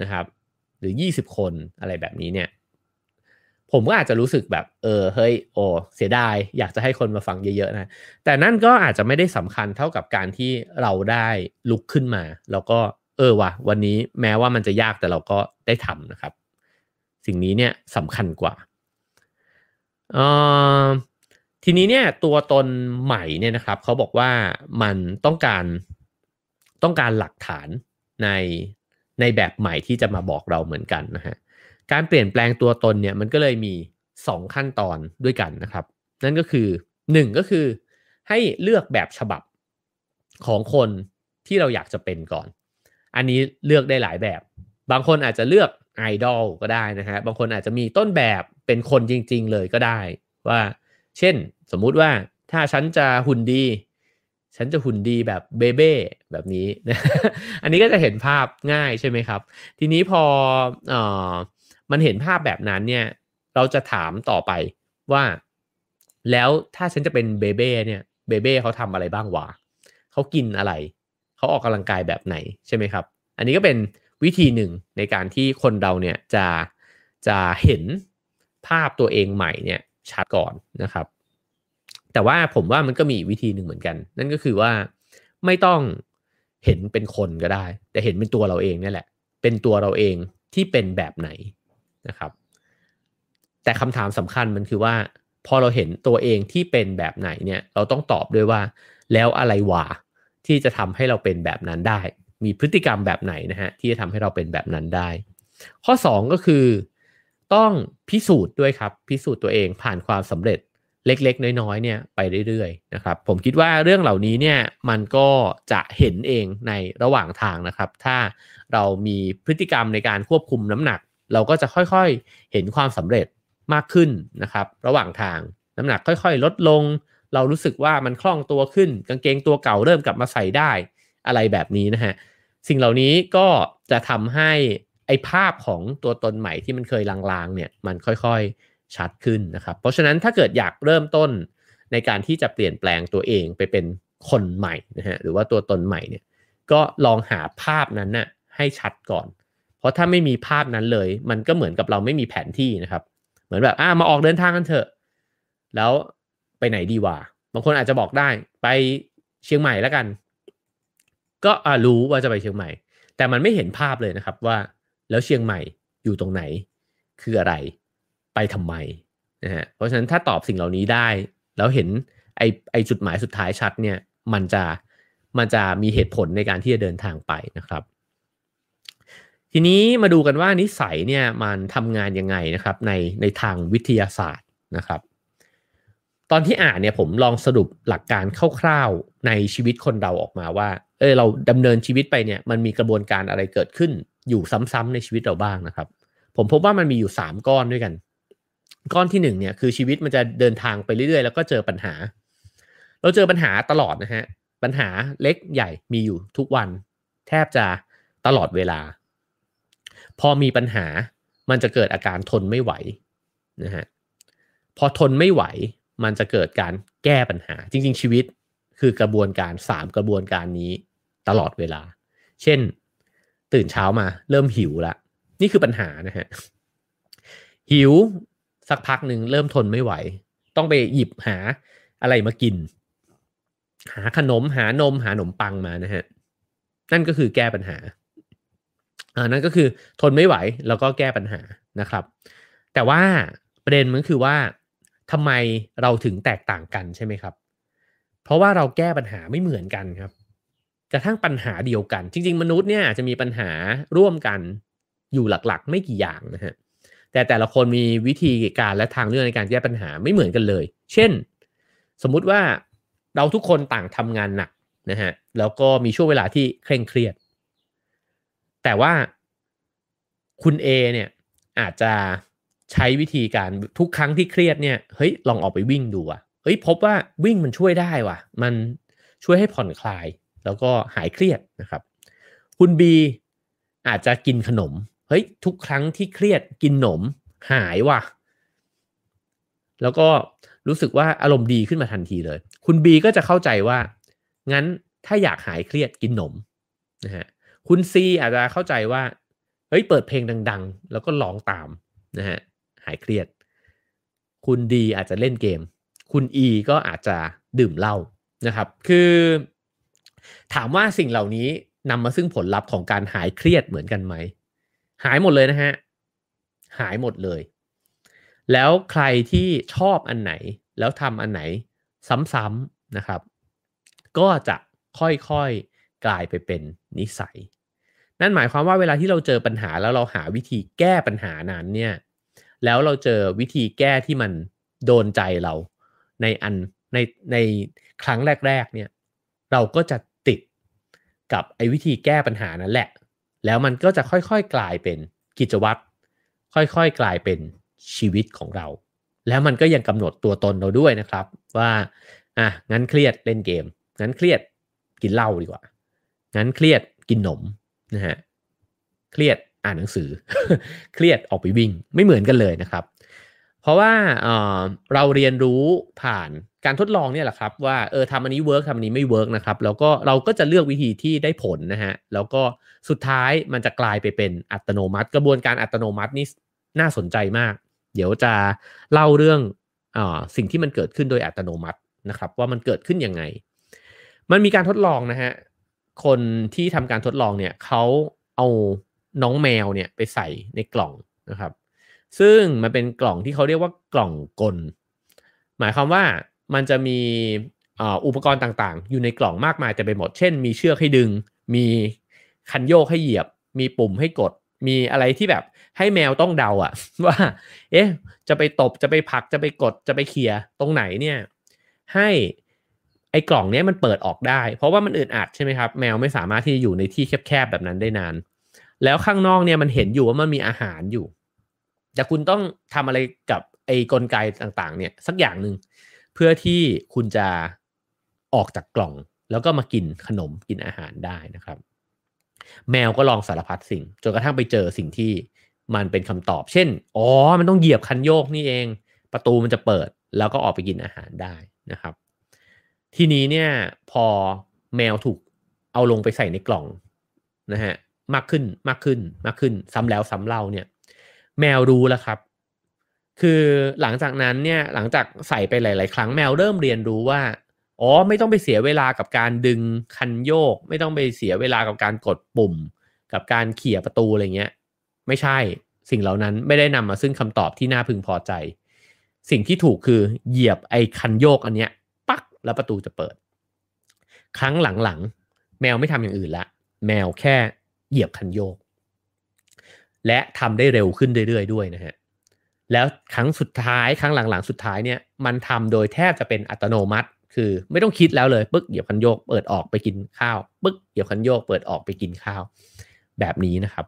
นะครับ หรือ 20 คนอะไรแบบนี้เนี่ย ผมก็อาจจะรู้สึกแบบ เออเฮ้ยโอ้เสียดาย อยากจะให้คนมาฟังเยอะๆนะ แต่นั่นก็อาจจะไม่ได้สำคัญเท่ากับการที่เราได้ลุกขึ้นมา แล้วก็ เออว่ะวันนี้แม้ว่ามันจะยากแต่เราก็ได้ทำนะครับ สิ่งนี้เนี่ยสำคัญกว่าเออทีนี้เนี่ยตัวตนใหม่เนี่ยนะครับเขาบอกว่ามันต้องการต้องการหลักฐานในในแบบใหม่ที่จะมาบอกเราเหมือนกันนะฮะการเปลี่ยนแปลงตัวตนเนี่ยมันก็เลยมี 2 ขั้นตอนด้วยกันนะครับ นั่นก็คือ 1 ก็คือให้เลือกแบบฉบับของคนที่เราอยากจะเป็นก่อน อันนี้เลือกได้หลายแบบ บางคนอาจจะเลือกไอดอลก็ได้นะฮะ บางคนอาจจะมีต้นแบบเป็นคนจริง ๆ เลยก็ได้ ว่า เช่น สมมุติว่าถ้าฉันจะหุ่นดี ฉันจะหุ่นดีแบบเบเบ้แบบนี้ อันนี้ก็จะเห็นภาพง่ายใช่ไหมครับ ทีนี้พอออมันเห็นภาพแบบนั้นเนี่ย เราจะถามต่อไปว่า แล้วถ้าฉันจะเป็นเบเบ้เนี่ย เบเบ้เขาทำอะไรบ้างวะเขากินอะไร เขาออกกำลังกายแบบไหนใช่ไหมครับ อันนี้ก็เป็นวิธีหนึ่งในการที่คนเราเนี่ยจะจะเห็นภาพตัวเองใหม่เนี่ยชัดก่อนนะครับ แต่ว่าผมว่ามันก็มีวิธีหนึ่งเหมือนกัน นั่นก็คือว่าไม่ต้องเห็นเป็นคนก็ได้ แต่เห็นเป็นตัวเราเองนี่แหละ เป็นตัวเราเองที่เป็นแบบไหนนะครับ แต่คำถามสำคัญมันคือว่า พอเราเห็นตัวเองที่เป็นแบบไหนเนี่ย เราต้องตอบด้วยว่า แล้วอะไรวะ ที่จะทำให้เราเป็นแบบนั้นได้ มีพฤติกรรมแบบไหนนะฮะที่จะทำให้เราเป็นแบบนั้นได้ ข้อ 2 ก็คือ ต้องพิสูจน์ด้วยครับ พิสูจน์ตัวเองผ่านความสำเร็จเล็กๆ น้อยๆเนี่ยไปเรื่อยๆนะครับผมคิดว่าเรื่องเหล่านี้เนี่ยมันก็จะเห็นเองในระหว่างทางนะครับ ถ้าเรามีพฤติกรรมในการควบคุมน้ำหนัก เราก็จะค่อยๆเห็นความสำเร็จมากขึ้นนะครับ ระหว่างทางน้ำหนักค่อย ๆ ลดลง เรารู้สึกว่ามันคล่องตัวขึ้น กางเกงตัวเก่าเริ่มกลับมาใส่ได้อะไรแบบนี้นะฮะ สิ่งเหล่านี้ก็จะทำให้ไอภาพของตัวตนใหม่ที่มันเคยลางๆเนี่ยมันค่อยๆชัดขึ้นนะครับ เพราะฉะนั้นถ้าเกิดอยากเริ่มต้นในการที่จะเปลี่ยนแปลงตัวเองไปเป็นคนใหม่นะฮะหรือว่าตัวตนใหม่เนี่ยก็ลองหาภาพนั้นนะ่ะให้ชัดก่อน เพราะถ้าไม่มีภาพนั้นเลย มันก็เหมือนกับเราไม่มีแผนที่นะครับ เหมือนแบบอ่ามาออกเดินทางกันเถอะ แล้ว ไปไหนดีวะบางคนอาจจะบอกได้ไปเชียงใหม่แล้วกัน ก็รู้ว่าจะไปเชียงใหม่ แต่มันไม่เห็นภาพเลยนะครับว่า แล้วเชียงใหม่อยู่ตรงไหน คืออะไร ไปทำไมนะฮะเพราะฉะนั้นถ้าตอบสิ่งเหล่านี้ได้ แล้วเห็นไอไอจุดหมายสุดท้ายชัดเนี่ย มันจะมันจะมีเหตุผลในการที่จะเดินทางไปนะครับ ทีนี้มาดูกันว่านิสัยเนี่ยมันทำงานยังไงนะครับในในทางวิทยาศาสตร์นะครับ ตอนที่อ่านเนี่ยผมลองสรุปหลักการคร่าวๆในชีวิตคนเราออกมาว่า เออเราดำเนินชีวิตไปเนี่ยมันมีกระบวนการอะไรเกิดขึ้นอยู่ซ้ำๆในชีวิตเราบ้างนะครับ ผมพบว่ามันมีอยู่ 3 ก้อนด้วยกัน ก้อนที่1เนี่ยคือชีวิตมันจะเดินทางไปเรื่อยๆ แล้วก็เจอปัญหา เราเจอปัญหาตลอดนะฮะปัญหาเล็กใหญ่มีอยู่ทุกวัน แทบจะตลอดเวลา พอมีปัญหามันจะเกิดอาการทนไม่ไหวนะฮะพอทนไม่ไหว มันจะเกิดการแก้ปัญหา จริง ๆ ชีวิตคือกระบวนการ3กระบวนการนี้ตลอดเวลา เช่น ตื่นเช้ามาเริ่มหิวละ นี่คือปัญหานะฮะ หิวสักพักหนึ่งเริ่มทนไม่ไหว ต้องไปหยิบหาอะไรมากิน หาขนมหานมหาขนมปังมานะฮะ นั่นก็คือแก้ปัญหาอ่านั่นก็คือทนไม่ไหวแล้วก็แก้ปัญหานะครับ แต่ว่าประเด็นมันคือว่า ทำไมเราถึงแตกต่างกันใช่ไหมครับ เพราะว่าเราแก้ปัญหาไม่เหมือนกันครับกระทั่งปัญหาเดียวกัน จริง ๆ มนุษย์เนี่ยจะมีปัญหาร่วมกันอยู่หลักๆ ไม่กี่อย่างนะฮะแต่แต่ละคนมีวิธีการและทางเลือกในการแก้ปัญหาไม่เหมือนกันเลย เช่น สมมุติว่าเราทุกคนต่างทำงานหนักนะฮะแล้วก็มีช่วงเวลาที่เคร่งเครียด แต่ว่าคุณ A เนี่ยอาจจะ ใช้วิธีการทุกครั้งที่เครียดเนี่ยเฮ้ยลองออกไปวิ่งดูอะเฮ้ยพบว่าวิ่งมันช่วยได้ว่ะ มันช่วยให้ผ่อนคลาย แล้วก็หายเครียดนะครับ คุณบีอาจจะกินขนมเฮ้ยทุกครั้งที่เครียดกินขนมหายว่ะ แล้วก็รู้สึกว่าอารมณ์ดีขึ้นมาทันทีเลย คุณบีก็จะเข้าใจว่า งั้นถ้าอยากหายเครียดกินขนมนะฮะคุณซีอาจจะเข้าใจว่าเฮ้ยเปิดเพลงดัง ๆ แล้วก็ร้องตามนะฮะายเครียด คุณดีอาจจะเล่นเกม คุณอีก็อาจจะดื่มเหล้านะครับ คือ ถามว่าสิ่งเหล่านี้นำมาซึ่งผลลัพธ์ของการหายเครียดเหมือนกันไหม หายหมดเลยนะฮะ หายหมดเลย แล้วใครที่ชอบอันไหน แล้วทำอันไหนซ้ำๆนะครับ ก็จะค่อยๆกลายไปเป็นนิสัย นั่นหมายความว่าเวลาที่เราเจอปัญหาแล้วเราหาวิธีแก้ปัญหานั้นเนี่ย แล้วเราเจอวิธีแก้ที่มันโดนใจเรา ในอันในในครั้งแรก ๆ เนี่ย เราก็จะติดกับไอ้วิธีแก้ปัญหานั้นแหละ แล้วมันก็จะค่อยๆกลายเป็นกิจวัตรค่อยๆกลายเป็นชีวิตของเรา แล้วมันก็ยังกำหนดตัวตนเราด้วยนะครับ ว่าอะงั้นเครียดเล่นเกม งั้นเครียดกินเหล้าดีกว่า งั้นเครียดกินนมนะฮะเครียด อ่านหนังสือ เครียดออกไปวิ่งไม่เหมือนกันเลยนะครับ เพราะว่าเเราเรียนรู้ผ่านการทดลองเนี่ยแหละครับ ว่าเออทำอันนี้ work ทำอันนี้ไม่ work นะครับแล้วก็เราก็จะเลือกวิธีที่ได้ผลนะฮะแล้วก็สุดท้ายมันจะกลายไปเป็นอัตโนมัติ กระบวนการอัตโนมัตินี่น่าสนใจมาก เดี๋ยวจะเล่าเรื่องอสิ่งที่มันเกิดขึ้นโดยอัตโนมัตินะครับ ว่ามันเกิดขึ้นยังไง มันมีการทดลองนะฮะคนที่ทำการทดลองเนี่ยเขาเอา น้องแมวเนี่ยไปใส่ในกล่องนะครับ ซึ่งมันเป็นกล่องที่เขาเรียกว่ากล่องกล หมายความว่ามันจะมีอุปกรณ์ต่างๆ อยู่ในกล่องมากมายแต่ไปหมด เช่น มีเชือกให้ดึง มีคันโยกให้เหยียบ มีปุ่มให้กด มีอะไรที่แบบให้แมวต้องเดาอะว่า เอ๊ะ จะไปตบ จะไปผลัก จะไปกด จะไปเขี่ยตรงไหนเนี่ย ให้ไอ้กล่องนี้มันเปิดออกได้ เพราะว่ามันอึดอัดใช่ไหมครับ แมวไม่สามารถที่จะอยู่ในที่แคบๆแบบนั้นได้นาน แล้วข้างนอกเนี่ยมันเห็นอยู่ว่ามันมีอาหารอยู่ แต่คุณต้องทำอะไรกับไอ้กลไกต่างๆ เนี่ยสักอย่างหนึ่งเพื่อที่คุณจะออกจากกล่อง แล้วก็มากินขนมกินอาหารได้นะครับ แมวก็ลองสารพัดสิ่งจนกระทั่งไปเจอสิ่งที่มันเป็นคำตอบ เช่นอ๋อมันต้องเหยียบคันโยกนี่เอง ประตูมันจะเปิดแล้วก็ออกไปกินอาหารได้นะครับ ทีนี้เนี่ยพอแมวถูกเอาลงไปใส่ในกล่องนะฮะ มากขึ้นมากขึ้นมากขึ้นซ้ำแล้วซ้ำเล่าเนี่ย แมวรู้แล้วครับ คือหลังจากนั้นเนี่ยหลังจากใส่ไปหลาย ๆ ครั้งแมวเริ่มเรียนรู้ว่าอ๋อไม่ต้องไปเสียเวลากับการดึงคันโยก ไม่ต้องไปเสียเวลากับการกดปุ่ม กับการเขี่ยประตูอะไรเงี้ย ไม่ใช่สิ่งเหล่านั้นไม่ได้นำมาซึ่งคำตอบที่น่าพึงพอใจ สิ่งที่ถูกคือเหยียบไอ้คันโยกอันเนี้ย ปักแล้วประตูจะเปิด ครั้งหลังๆ แมวไม่ทำอย่างอื่นละ แมวแค่ เหยียบคันโยก และทำได้เร็วขึ้นเรื่อยๆด้วยนะฮะแล้วครั้งสุดท้ายครั้งหลังๆ สุดท้ายเนี่ยมันทำโดยแทบจะเป็นอัตโนมัติ คือไม่ต้องคิดแล้วเลยปึ๊กเหยียบคันโยกเปิดออกไปกินข้าวปึ๊กเหยียบคันโยกเปิดออกไปกินข้าว แบบนี้นะครับ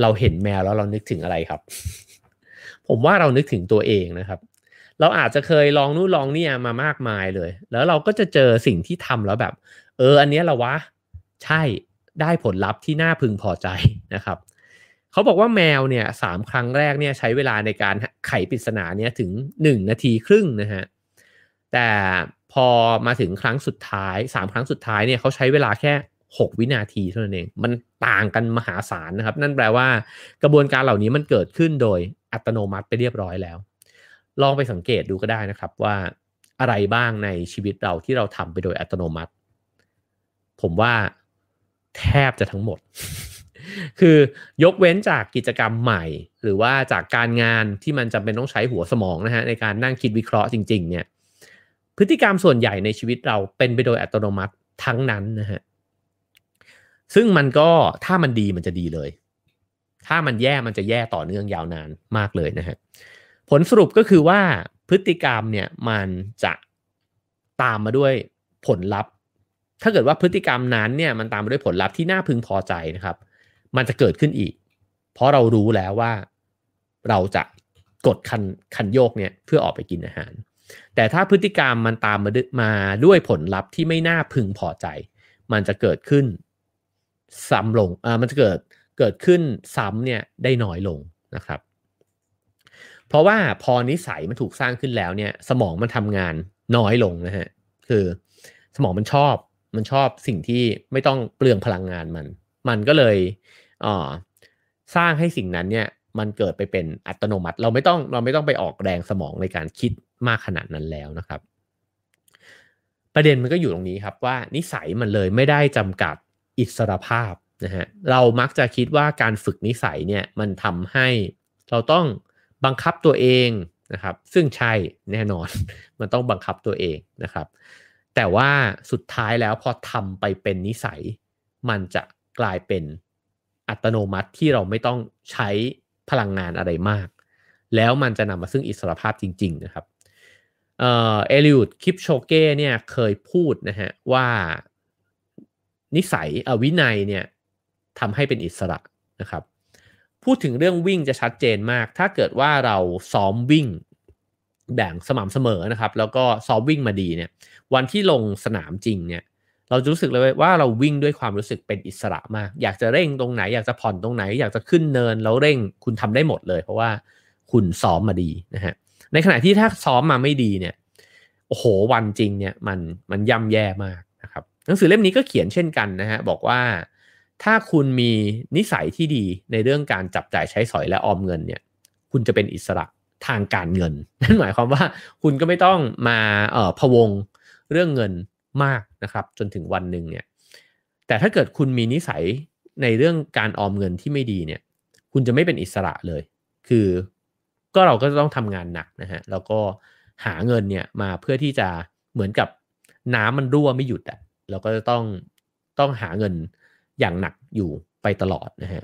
เราเห็นแมวแล้วเรานึกถึงอะไรครับ ผมว่าเรานึกถึงตัวเองนะครับ เราอาจจะเคยลองนู่นลองนี่มามากมายเลย แล้วเราก็จะเจอสิ่งที่ทำแล้วแบบ เออ อันนี้เราวะ ใช่ ได้ผลลัพธ์ที่น่าพึงพอใจนะครับเขาบอกว่าแมวเนี่ยสามครั้งแรกเนี่ยใช้เวลาในการไขปริศนาเนี่ยถึงหนึ่งนาทีครึ่งนะฮะแต่พอมาถึงครั้งสุดท้ายสามครั้งสุดท้ายเนี่ยเขาใช้เวลาแค่หกวินาทีเท่านั้นเอง มันต่างกันมหาศาลนะครับ นั่นแปลว่ากระบวนการเหล่านี้มันเกิดขึ้นโดยอัตโนมัติไปเรียบร้อยแล้ว ลองไปสังเกตดูก็ได้นะครับว่าอะไรบ้างในชีวิตเราที่เราทำไปโดยอัตโนมัติ ผมว่า แทบจะทั้งหมด คือยกเว้นจากกิจกรรมใหม่ หรือว่าจากการงานที่มันจำเป็นต้องใช้หัวสมองนะฮะในการนั่งคิดวิเคราะห์จริง ๆ เนี่ย พฤติกรรมส่วนใหญ่ในชีวิตเราเป็นไปโดยอัตโนมัติทั้งนั้นนะฮะซึ่งมันก็ถ้ามันดีมันจะดีเลย ถ้ามันแย่มันจะแย่ต่อเนื่องยาวนานมากเลยนะฮะผลสรุปก็คือว่าพฤติกรรมเนี่ยมันจะตามมาด้วยผลลัพธ์ ถ้าเกิดว่าพฤติกรรมนั้นเนี่ยมันตามมาด้วยผลลัพธ์ที่น่าพึงพอใจนะครับ มันจะเกิดขึ้นอีก เพราะเรารู้แล้วว่าเราจะกดคันคันโยกเนี่ยเพื่อออกไปกินอาหาร แต่ถ้าพฤติกรรมมันตามมามาด้วยผลลัพธ์ที่ไม่น่าพึงพอใจ มันจะเกิดขึ้นซ้ำลงอ่ามันจะเกิดเกิดขึ้นซ้ำเนี่ยได้น้อยลงนะครับ เพราะว่าพอนิสัยมันถูกสร้างขึ้นแล้วเนี่ย สมองมันทำงานน้อยลงนะฮะคือสมองมันชอบ มันชอบสิ่งที่ไม่ต้องเปลืองพลังงานมัน มันก็เลยสร้างให้สิ่งนั้นเนี่ยมันเกิดไปเป็นอัตโนมัติ เราไม่ต้องเราไม่ต้องไปออกแรงสมองในการคิดมากขนาดนั้นแล้วนะครับ ประเด็นมันก็อยู่ตรงนี้ครับว่านิสัยมันเลยไม่ได้จำกัดอิสรภาพนะฮะเรามักจะคิดว่าการฝึกนิสัยเนี่ยมันทำให้เราต้องบังคับตัวเองนะครับ ซึ่งใช่แน่นอน มันต้องบังคับตัวเองนะครับ แต่ว่าสุดท้ายแล้วพอทำไปเป็นนิสัย มันจะกลายเป็นอัตโนมัติที่เราไม่ต้องใช้พลังงานอะไรมาก แล้วมันจะนำมาซึ่งอิสรภาพจริง ๆ นะครับ เอ่อเอลิวดคลิปโชเก้เนี่ยเคยพูดนะฮะว่านิสัยอวินัยเนี่ยทำให้เป็นอิสระนะครับ พูดถึงเรื่องวิ่งจะชัดเจนมาก ถ้าเกิดว่าเราซ้อมวิ่ง แบ่งสม่ำเสมอนะครับ แล้วก็ซ้อมวิ่งมาดีเนี่ย วันที่ลงสนามจริงเนี่ย เราจะรู้สึกเลยว่าเราวิ่งด้วยความรู้สึกเป็นอิสระมาก อยากจะเร่งตรงไหน อยากจะผ่อนตรงไหน อยากจะขึ้นเนินแล้วเร่งคุณทำได้หมดเลย เพราะว่าคุณซ้อมมาดีนะฮะ ในขณะที่ถ้าซ้อมมาไม่ดีเนี่ย โอ้โห วันจริงเนี่ยมันมันย่ำแย่มากนะครับ หนังสือเล่มนี้ก็เขียนเช่นกันนะฮะบอกว่าถ้าคุณมีนิสัยที่ดีในเรื่องการจับจ่ายใช้สอยและออมเงินเนี่ย คุณจะเป็นอิสระ ทางการเงิน นั่นหมายความว่าคุณก็ไม่ต้องมาเอ่อพวงเรื่องเงินมากนะครับ จนถึงวันหนึ่งเนี่ย แต่ถ้าเกิดคุณมีนิสัยในเรื่องการออมเงินที่ไม่ดีเนี่ย คุณจะไม่เป็นอิสระเลย คือก็เราก็จะต้องทำงานหนักนะฮะ แล้วก็หาเงินเนี่ยมาเพื่อที่จะเหมือนกับน้ำมันรั่วไม่หยุดอะ่ะเราก็จะต้องต้องหาเงินอย่างหนักอยู่ไปตลอดนะฮะ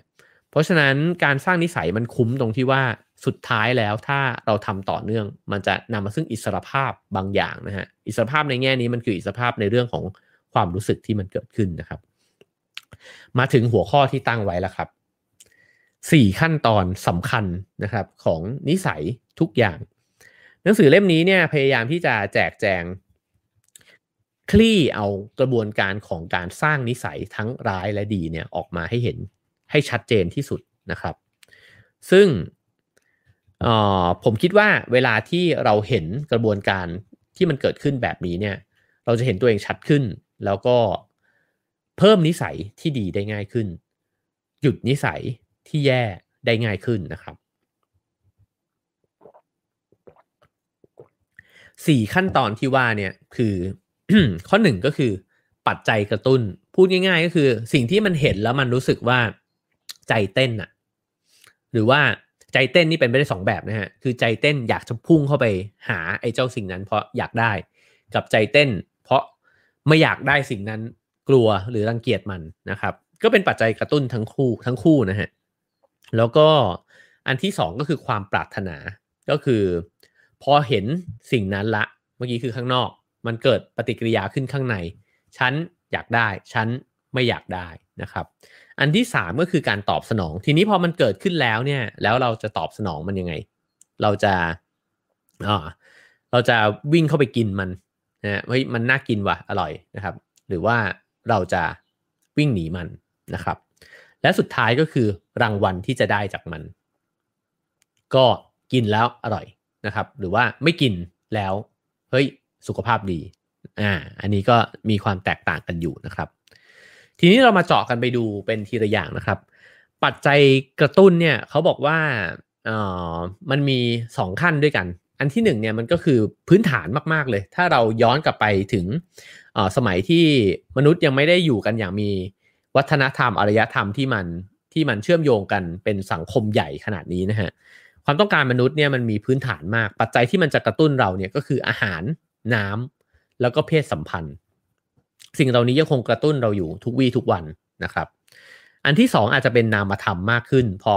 เพราะฉะนั้นการสร้างนิสัยมันคุ้มตรงที่ว่า สุดท้ายแล้วถ้าเราทำต่อเนื่อง มันจะนำมาซึ่งอิสรภาพบางอย่างนะฮะอิสรภาพในแง่นี้มันคืออิสรภาพในเรื่องของความรู้สึกที่มันเกิดขึ้นนะครับ มาถึงหัวข้อที่ตั้งไว้แล้วครับสี่ขั้นตอนสำคัญนะครับของนิสัยทุกอย่าง หนังสือเล่มนี้เนี่ยพยายามที่จะแจกแจง คลี่เอากระบวนการของการสร้างนิสัยทั้งร้ายและดีเนี่ยออกมาให้เห็นให้ชัดเจนที่สุดนะครับ ซึ่ง ผมคิดว่าเวลาที่เราเห็นกระบวนการที่มันเกิดขึ้นแบบนี้เนี่ย เราจะเห็นตัวเองชัดขึ้น แล้วก็เพิ่มนิสัยที่ดีได้ง่ายขึ้น หยุดนิสัยที่แย่ได้ง่ายขึ้นนะครับสี่ขั้นตอนที่ว่าเนี่ยคือข้อหนึ่งก็คือปัจจัยกระตุ้น พูดง่าย ๆ ก็คือ สิ่งที่มันเห็นแล้วมันรู้สึกว่าใจเต้นอะหรือว่า ใจเต้นนี่เป็นไปได้สองแบบนะฮะคือใจเต้นอยากจะพุ่งเข้าไปหาไอ้เจ้าสิ่งนั้น เพราะอยากได้กับใจเต้น เพราะไม่อยากได้สิ่งนั้นกลัวหรือรังเกียจมันนะครับ ก็เป็นปัจจัยกระตุ้นทั้งคู่ทั้งคู่นะฮะแล้วก็อันที่สองก็คือความปรารถนาก็คือ พอเห็นสิ่งนั้นละ เมื่อกี้คือข้างนอก มันเกิดปฏิกิริยาขึ้นข้างใน ฉันอยากได้ ฉัน ไม่อยากได้นะครับ อันที่สามก็คือการตอบสนอง ทีนี้พอมันเกิดขึ้นแล้วเนี่ย แล้วเราจะตอบสนองมันยังไง เราจะอ่าเราจะวิ่งเข้าไปกินมันนะเฮ้ยมันน่ากินว่ะอร่อยนะครับ หรือว่าเราจะวิ่งหนีมันนะครับ และสุดท้ายก็คือรางวัลที่จะได้จากมัน ก็กินแล้วอร่อยนะครับ หรือว่าไม่กินแล้วเฮ้ยสุขภาพดีอ่าอันนี้ก็มีความแตกต่างกันอยู่นะครับ ทีนี้เรามาเจาะกันไปดูเป็นทีละอย่างนะครับ ปัจจัยกระตุ้นเนี่ยเขาบอกว่าเออมันมี 2 ขั้นด้วยกัน อันที่1เนี่ยมันก็คือพื้นฐานมาก ๆ เลย ถ้าเราย้อนกลับไปถึงสมัยที่มนุษย์ยังไม่ได้อยู่กันอย่างมีวัฒนธรรมอารยธรรมที่มันที่มันเชื่อมโยงกันเป็นสังคมใหญ่ขนาดนี้นะฮะความต้องการมนุษย์เนี่ยมันมีพื้นฐานมาก ปัจจัยที่มันจะกระตุ้นเราเนี่ยก็คืออาหารน้ำแล้วก็เพศสัมพันธ์ สิ่งเหล่านี้ยังคงกระตุ้นเราอยู่ทุกวี่ทุกวันนะครับ อันที่สองอาจจะเป็นนามธรรมมากขึ้น พอ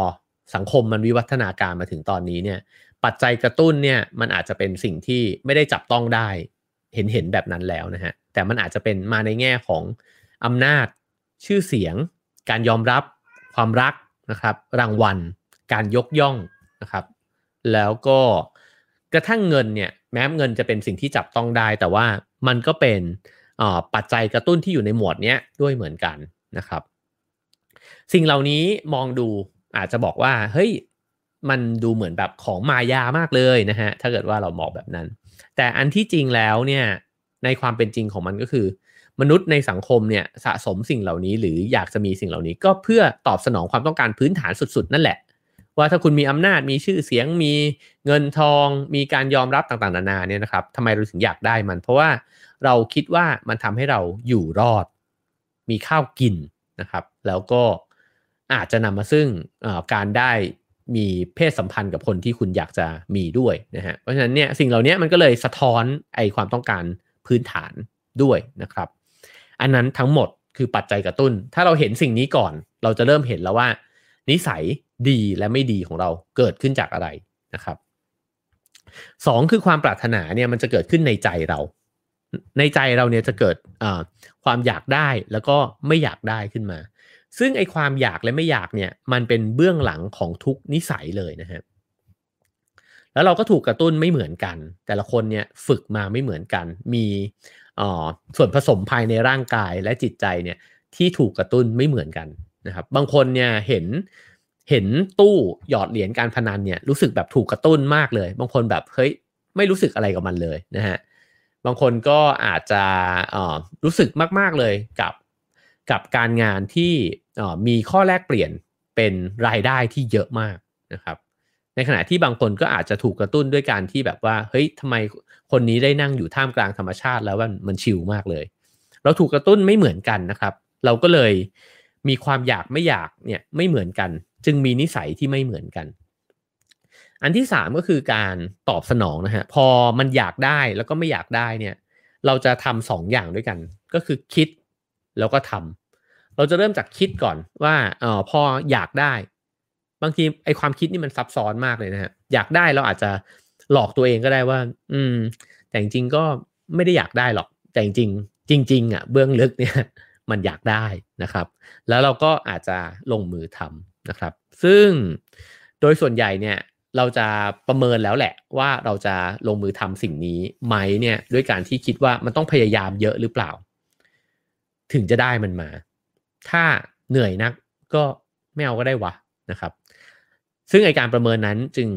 สังคมมันวิวัฒนาการมาถึงตอนนี้เนี่ย ปัจจัยกระตุ้นเนี่ยมันอาจจะเป็นสิ่งที่ไม่ได้จับต้องได้ เห็นเห็นแบบนั้นแล้วนะฮะแต่มันอาจจะเป็นมาในแง่ของอำนาจชื่อเสียง การยอมรับ ความรักนะครับ รางวัล การยกย่องนะครับ แล้วก็กระทั่งเงินเนี่ยแม้เงินจะเป็นสิ่งที่จับต้องได้ แต่ว่ามันก็เป็น ปัจจัยกระตุ้นที่อยู่ในหมวดนี้ด้วยเหมือนกันนะครับ สิ่งเหล่านี้มองดูอาจจะบอกว่าเฮ้ยมันดูเหมือนแบบของมายามากเลยนะฮะถ้าเกิดว่าเรามองแบบนั้น แต่อันที่จริงแล้วเนี่ยในความเป็นจริงของมันก็คือ มนุษย์ในสังคมเนี่ยสะสมสิ่งเหล่านี้ หรืออยากจะมีสิ่งเหล่านี้ ก็เพื่อตอบสนองความต้องการพื้นฐานสุดๆ นั่นแหละ ว่าถ้าคุณมีอำนาจมีชื่อเสียงมีเงินทอง มีการยอมรับต่างๆนานาเนี่ยนะครับทำไมเราถึงอยากได้มัน เพราะว่า เราคิดว่ามันทำให้เราอยู่รอด มีข้าวกินนะครับ แล้วก็อาจจะนำมาซึ่งการได้มีเพศสัมพันธ์กับคนที่คุณอยากจะมีด้วยนะฮะเพราะฉะนั้นเนี่ยสิ่งเหล่านี้มันก็เลยสะท้อนไอความต้องการพื้นฐานด้วยนะครับ อันนั้นทั้งหมดคือปัจจัยกระตุ้น ถ้าเราเห็นสิ่งนี้ก่อน เราจะเริ่มเห็นแล้วว่า นิสัยดีและไม่ดีของเราเกิดขึ้นจากอะไรนะครับสองคือความปรารถนาเนี่ยมันจะเกิดขึ้นในใจเรา ในใจเราเนี่ยจะเกิดความอยากได้แล้วก็ไม่อยากได้ขึ้นมา ซึ่งไอความอยากและไม่อยากเนี่ยมันเป็นเบื้องหลังของทุกนิสัยเลยนะฮะแล้วเราก็ถูกกระตุ้นไม่เหมือนกัน แต่ละคนเนี่ยฝึกมาไม่เหมือนกัน มีส่วนผสมภายในร่างกายและจิตใจเนี่ยที่ถูกกระตุ้นไม่เหมือนกันนะครับ บางคนเนี่ยเห็นเห็นตู้หยอดเหรียญการพนันเนี่ยรู้สึกแบบถูกกระตุ้นมากเลย บางคนแบบเฮ้ยไม่รู้สึกอะไรกับมันเลยนะฮะ บางคนก็อาจจะรู้สึกมาก ๆ เลยกับกับการงานที่มีข้อแลกเปลี่ยนเป็นรายได้ที่เยอะมากนะครับ ในขณะที่บางคนก็อาจจะถูกกระตุ้นด้วยการที่แบบว่าเฮ้ยทำไมคนนี้ได้นั่งอยู่ท่ามกลางธรรมชาติแล้วมันมันชิลมากเลย เราถูกกระตุ้นไม่เหมือนกันนะครับ เราก็เลยมีความอยากไม่อยากเนี่ยไม่เหมือนกัน จึงมีนิสัยที่ไม่เหมือนกัน อันที่สามก็คือการตอบสนองนะฮะพอมันอยากได้แล้วก็ไม่อยากได้เนี่ย เราจะทำสองอย่างด้วยกัน ก็คือคิดแล้วก็ทำเราจะเริ่มจากคิดก่อนว่าเออพออยากได้ บางทีไอความคิดนี่มันซับซ้อนมากเลยนะฮะอยากได้เราอาจจะหลอกตัวเองก็ได้ว่า อืม แต่จริงก็ไม่ได้อยากได้หรอกแต่จริงจริงๆอะเบื้องลึกเนี่ยมันอยากได้นะครับ แล้วเราก็อาจจะลงมือทำนะครับ ซึ่งโดยส่วนใหญ่เนี่ย เราจะประเมินแล้วแหละว่าเราจะลงมือทำสิ่งนี้ไหมเนี่ยด้วยการที่คิดว่ามันต้องพยายามเยอะหรือเปล่า ถึงจะได้มันมา ถ้าเหนื่อยนักก็ไม่เอาก็ได้วะนะครับ ซึ่งไอการประเมินนั้นจึง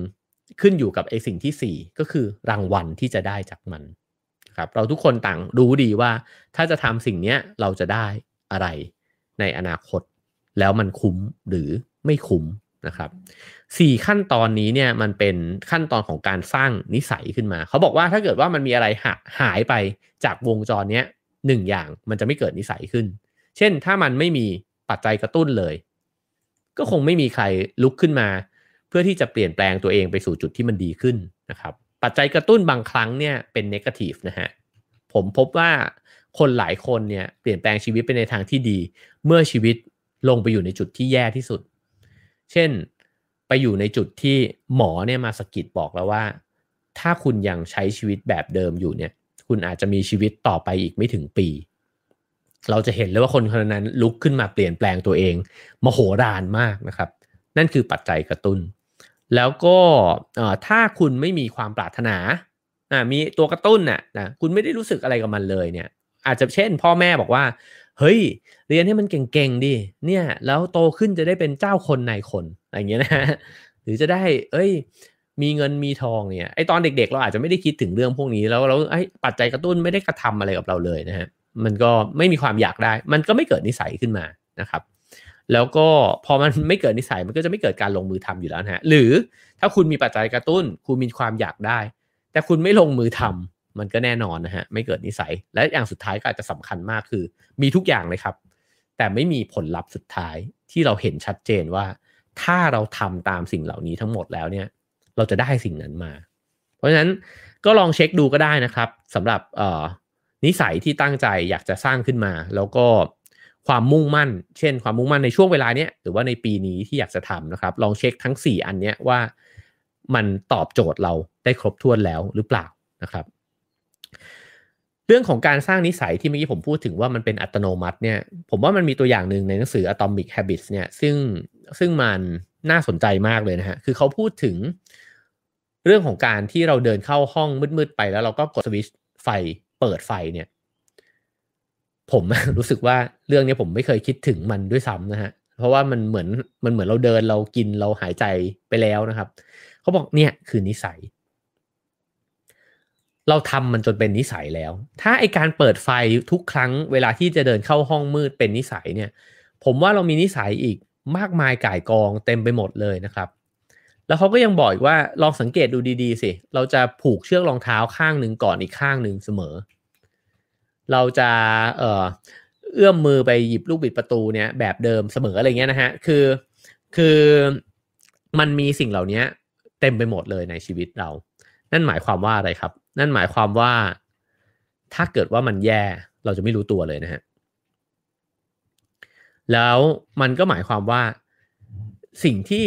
ขึ้นอยู่กับไอสิ่งที่ 4 ก็คือรางวัลที่จะได้จากมันครับเราทุกคนต่างรู้ดีว่าถ้าจะทำสิ่งนี้เราจะได้อะไรในอนาคต แล้วมันคุ้มหรือไม่คุ้มนะครับ สี่ขั้นตอนนี้เนี่ยมันเป็นขั้นตอนของการสร้างนิสัยขึ้นมา เขาบอกว่าถ้าเกิดว่ามันมีอะไรหายไปจากวงจรนี้หนึ่งอย่างมันจะไม่เกิดนิสัยขึ้น เช่นถ้ามันไม่มีปัจจัยกระตุ้นเลย ก็คงไม่มีใครลุกขึ้นมา เพื่อที่จะเปลี่ยนแปลงตัวเองไปสู่จุดที่มันดีขึ้นนะครับปัจจัยกระตุ้นบางครั้งเนี่ยเป็นเนกาทีฟนะฮะผมพบว่าคนหลายคนเนี่ยเปลี่ยนแปลงชีวิตไปในทางที่ดี เมื่อชีวิตลงไปอยู่ในจุดที่แย่ที่สุด เช่น ไปอยู่ในจุดที่หมอเนี่ยมาสกิดบอกแล้วว่า ถ้าคุณยังใช้ชีวิตแบบเดิมอยู่เนี่ย คุณอาจจะมีชีวิตต่อไปอีกไม่ถึงปี เราจะเห็นเลยว่าคนคนนั้นลุกขึ้นมาเปลี่ยนแปลงตัวเองมโหฬารมากนะครับ นั่นคือปัจจัยกระตุน้น แล้วก็ถ้าคุณไม่มีความปรารถนามีตัวกระตุ้นน่ะนะคุณไม่ได้รู้สึกอะไรกับมันเลยเนี่ย อาจจะเช่น พ่อแม่บอกว่า เฮ้ย เรียนให้มันเก่งๆดิเนี่ย แล้วโตขึ้นจะได้เป็นเจ้าคนนายคนอะไรเงี้ยนะหรือจะได้ เอ้ย มีเงินมีทองเนี่ยไอตอนเด็ก ๆ เราอาจจะไม่ได้คิดถึงเรื่องพวกนี้แล้วเราไอปัจจัยกระตุ้นไม่ได้กระทำอะไรกับเราเลยนะฮะมันก็ไม่มีความอยากได้ มันก็ไม่เกิดนิสัยขึ้นมานะครับ แล้วก็พอมันไม่เกิดนิสัยมันก็จะไม่เกิดการลงมือทำอยู่แล้วนะฮะหรือถ้าคุณมีปัจจัยกระตุ้น คุณมีความอยากได้ แต่คุณไม่ลงมือทำ มันก็แน่นอนนะฮะไม่เกิดนิสัย และอย่างสุดท้ายก็อาจจะสำคัญมากคือ มีทุกอย่างเลยครับ แต่ไม่มีผลลัพธ์สุดท้ายที่เราเห็นชัดเจนว่า ถ้าเราทำตามสิ่งเหล่านี้ทั้งหมดแล้วเนี่ย เราจะได้สิ่งนั้นมา เพราะฉะนั้นก็ลองเช็คดูก็ได้นะครับสำหรับนิสัยที่ตั้งใจอยากจะสร้างขึ้นมา แล้วก็ความมุ่งมั่น เช่น ความมุ่งมั่นในช่วงเวลาเนี้ยหรือว่าในปีนี้ที่อยากจะทำนะครับ ลองเช็คทั้ง 4 อันเนี้ยว่ามันตอบโจทย์เราได้ครบถ้วนแล้วหรือเปล่านะครับ เรื่องของการสร้างนิสัยที่เมื่อกี้ผมพูดถึงว่ามันเป็นอัตโนมัติเนี่ย ผมว่ามันมีตัวอย่างหนึ่งในหนังสือ Atomic Habits เนี่ย ซึ่งซึ่งมันน่าสนใจมากเลยนะฮะ คือเขาพูดถึงเรื่องของการที่เราเดินเข้าห้องมืดๆไปแล้วเราก็กดสวิตช์ไฟเปิดไฟเนี่ย ผมรู้สึกว่าเรื่องนี้ผมไม่เคยคิดถึงมันด้วยซ้ำนะฮะ เพราะว่ามันเหมือนมันเหมือนเราเดินเรากินเราหายใจไปแล้วนะครับ เขาบอกเนี่ยคือนิสัย เราทำมันจนเป็นนิสัยแล้ว ถ้าไอการเปิดไฟทุกครั้งเวลาที่จะเดินเข้าห้องมืดเป็นนิสัยเนี่ย ผมว่าเรามีนิสัยอีกมากมายก่ายกองเต็มไปหมดเลยนะครับ แล้วเขาก็ยังบอกอีกว่าลองสังเกตดูดีๆสิ เราจะผูกเชือกรองเท้าข้างหนึ่งก่อนอีกข้างหนึ่งเสมอ เราจะเอ่อเอื้อมมือไปหยิบลูกบิดประตูเนี่ยแบบเดิมเสมออะไรเงี้ยนะฮะ คือคือมันมีสิ่งเหล่านี้เต็มไปหมดเลยในชีวิตเรา นั่นหมายความว่าอะไรครับ นั่นหมายความว่า ถ้าเกิดว่ามันแย่เราจะไม่รู้ตัวเลยนะฮะแล้วมันก็หมายความว่าสิ่งที่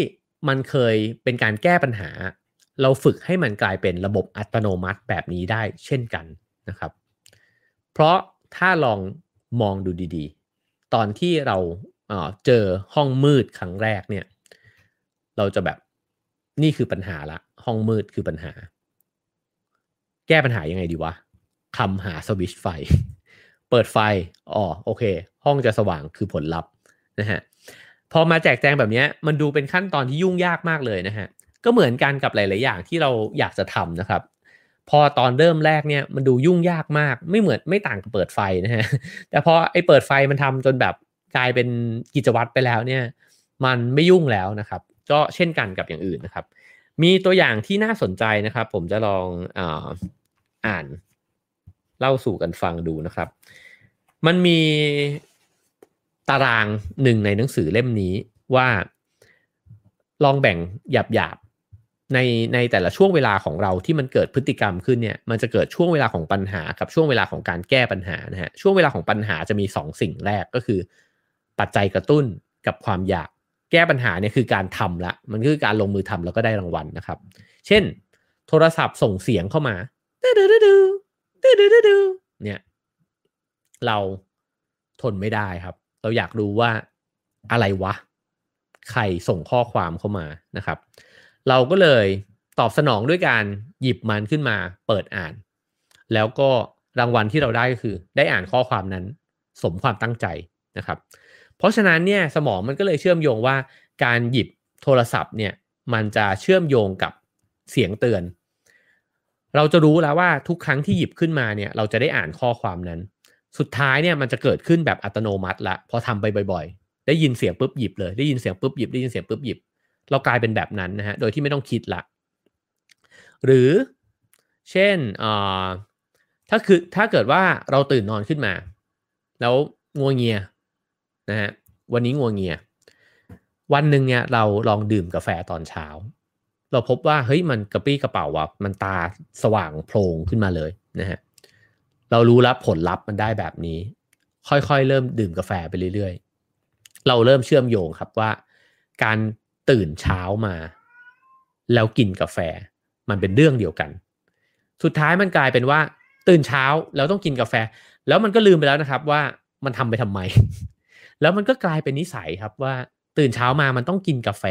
มันเคยเป็นการแก้ปัญหา เราฝึกให้มันกลายเป็นระบบอัตโนมัติแบบนี้ได้เช่นกันนะครับ เพราะถ้าลองมองดูดีๆ ตอนที่เราเเจอห้องมืดครั้งแรกเนี่ย เราจะแบบนี่คือปัญหาละ ห้องมืดคือปัญหา แก้ปัญหายังไงดีวะคำหาสวิตช์ไฟ เปิดไฟอ๋อโอเค ห้องจะสว่างคือผลลัพธ์นะฮะพอมาแจกแจงแบบนี้มันดูเป็นขั้นตอนที่ยุ่งยากมากเลยนะฮะก็เหมือนกันกับหลาย ๆ อย่างที่เราอยากจะทำนะครับ พอตอนเริ่มแรกเนี่ยมันดูยุ่งยากมาก ไม่เหมือนไม่ต่างกับเปิดไฟนะฮะแต่พอไอ้เปิดไฟมันทำจนแบบกลายเป็นกิจวัตรไปแล้วเนี่ย มันไม่ยุ่งแล้วนะครับ ก็เช่นกันกับอย่างอื่นนะครับ มีตัวอย่างที่น่าสนใจนะครับ ผมจะลองอ,อ่านเล่าสู่กันฟังดูนะครับ มันมีตารางหนึ่งในหนังสือเล่มนี้ว่าลองแบ่งหยาบหยาบในในแต่ละช่วงเวลาของเราที่มันเกิดพฤติกรรมขึ้นเนี่ยมันจะเกิดช่วงเวลาของปัญหากับช่วงเวลาของการแก้ปัญหานะฮะช่วงเวลาของปัญหาจะมี 2สสิ่งแรกก็คือ ปัจจัยกระตุ้นกับความอยาก ก้ปัญหาเนี่ยคือการทำละ มันคือการลงมือทำแล้วก็ได้รางวัลนะครับ เช่น โทรศัพท์ส่งเสียงเข้ามาดื้อดื้อดื้อดื้อดื้อเนี่ย เราทนไม่ได้ครับ เราอยากรู้ว่าอะไรวะ ใครส่งข้อความเข้ามานะครับ เราก็เลยตอบสนองด้วยการหยิบมันขึ้นมาเปิดอ่าน แล้วก็รางวัลที่เราได้ก็คือ ได้อ่านข้อความนั้น สมความตั้งใจนะครับ เพราะฉะนั้นเนี่ยสมองมันก็เลยเชื่อมโยงว่าการหยิบโทรศัพท์เนี่ยมันจะเชื่อมโยงกับเสียงเตือน เราจะรู้แล้วว่าทุกครั้งที่หยิบขึ้นมาเนี่ยเราจะได้อ่านข้อความนั้น สุดท้ายเนี่ยมันจะเกิดขึ้นแบบอัตโนมัติละพอทำไปบ่อยๆ ได้ยินเสียงปุ๊บหยิบเลยได้ยินเสียงปุ๊บหยิบได้ยินเสียงปุ๊บหยิบ เรากลายเป็นแบบนั้นนะฮะโดยที่ไม่ต้องคิดละ หรือเช่นถ้าคือถ้าเกิดว่าเราตื่นนอนขึ้นมา แล้วงัวเงีย นะฮะวันนี้งัวเงีย วันหนึ่งเนี่ยเราลองดื่มกาแฟตอนเช้า เราพบว่าเฮ้ยมันกระปี้กระเป๋าว่ะมันตาสว่างโพลงขึ้นมาเลยนะฮะเรารู้แล้วผลลัพธ์มันได้แบบนี้ ค่อยๆ เริ่มดื่มกาแฟไปเรื่อยๆ เราเริ่มเชื่อมโยงครับว่า การตื่นเช้ามา แล้วกินกาแฟมันเป็นเรื่องเดียวกัน สุดท้ายมันกลายเป็นว่า ตื่นเช้าแล้วต้องกินกาแฟ แล้วมันก็ลืมไปแล้วนะครับว่ามันทำไปทำไม แล้วมันก็กลายเป็นนิสัยครับว่าตื่นเช้ามามันต้องกินกาแฟ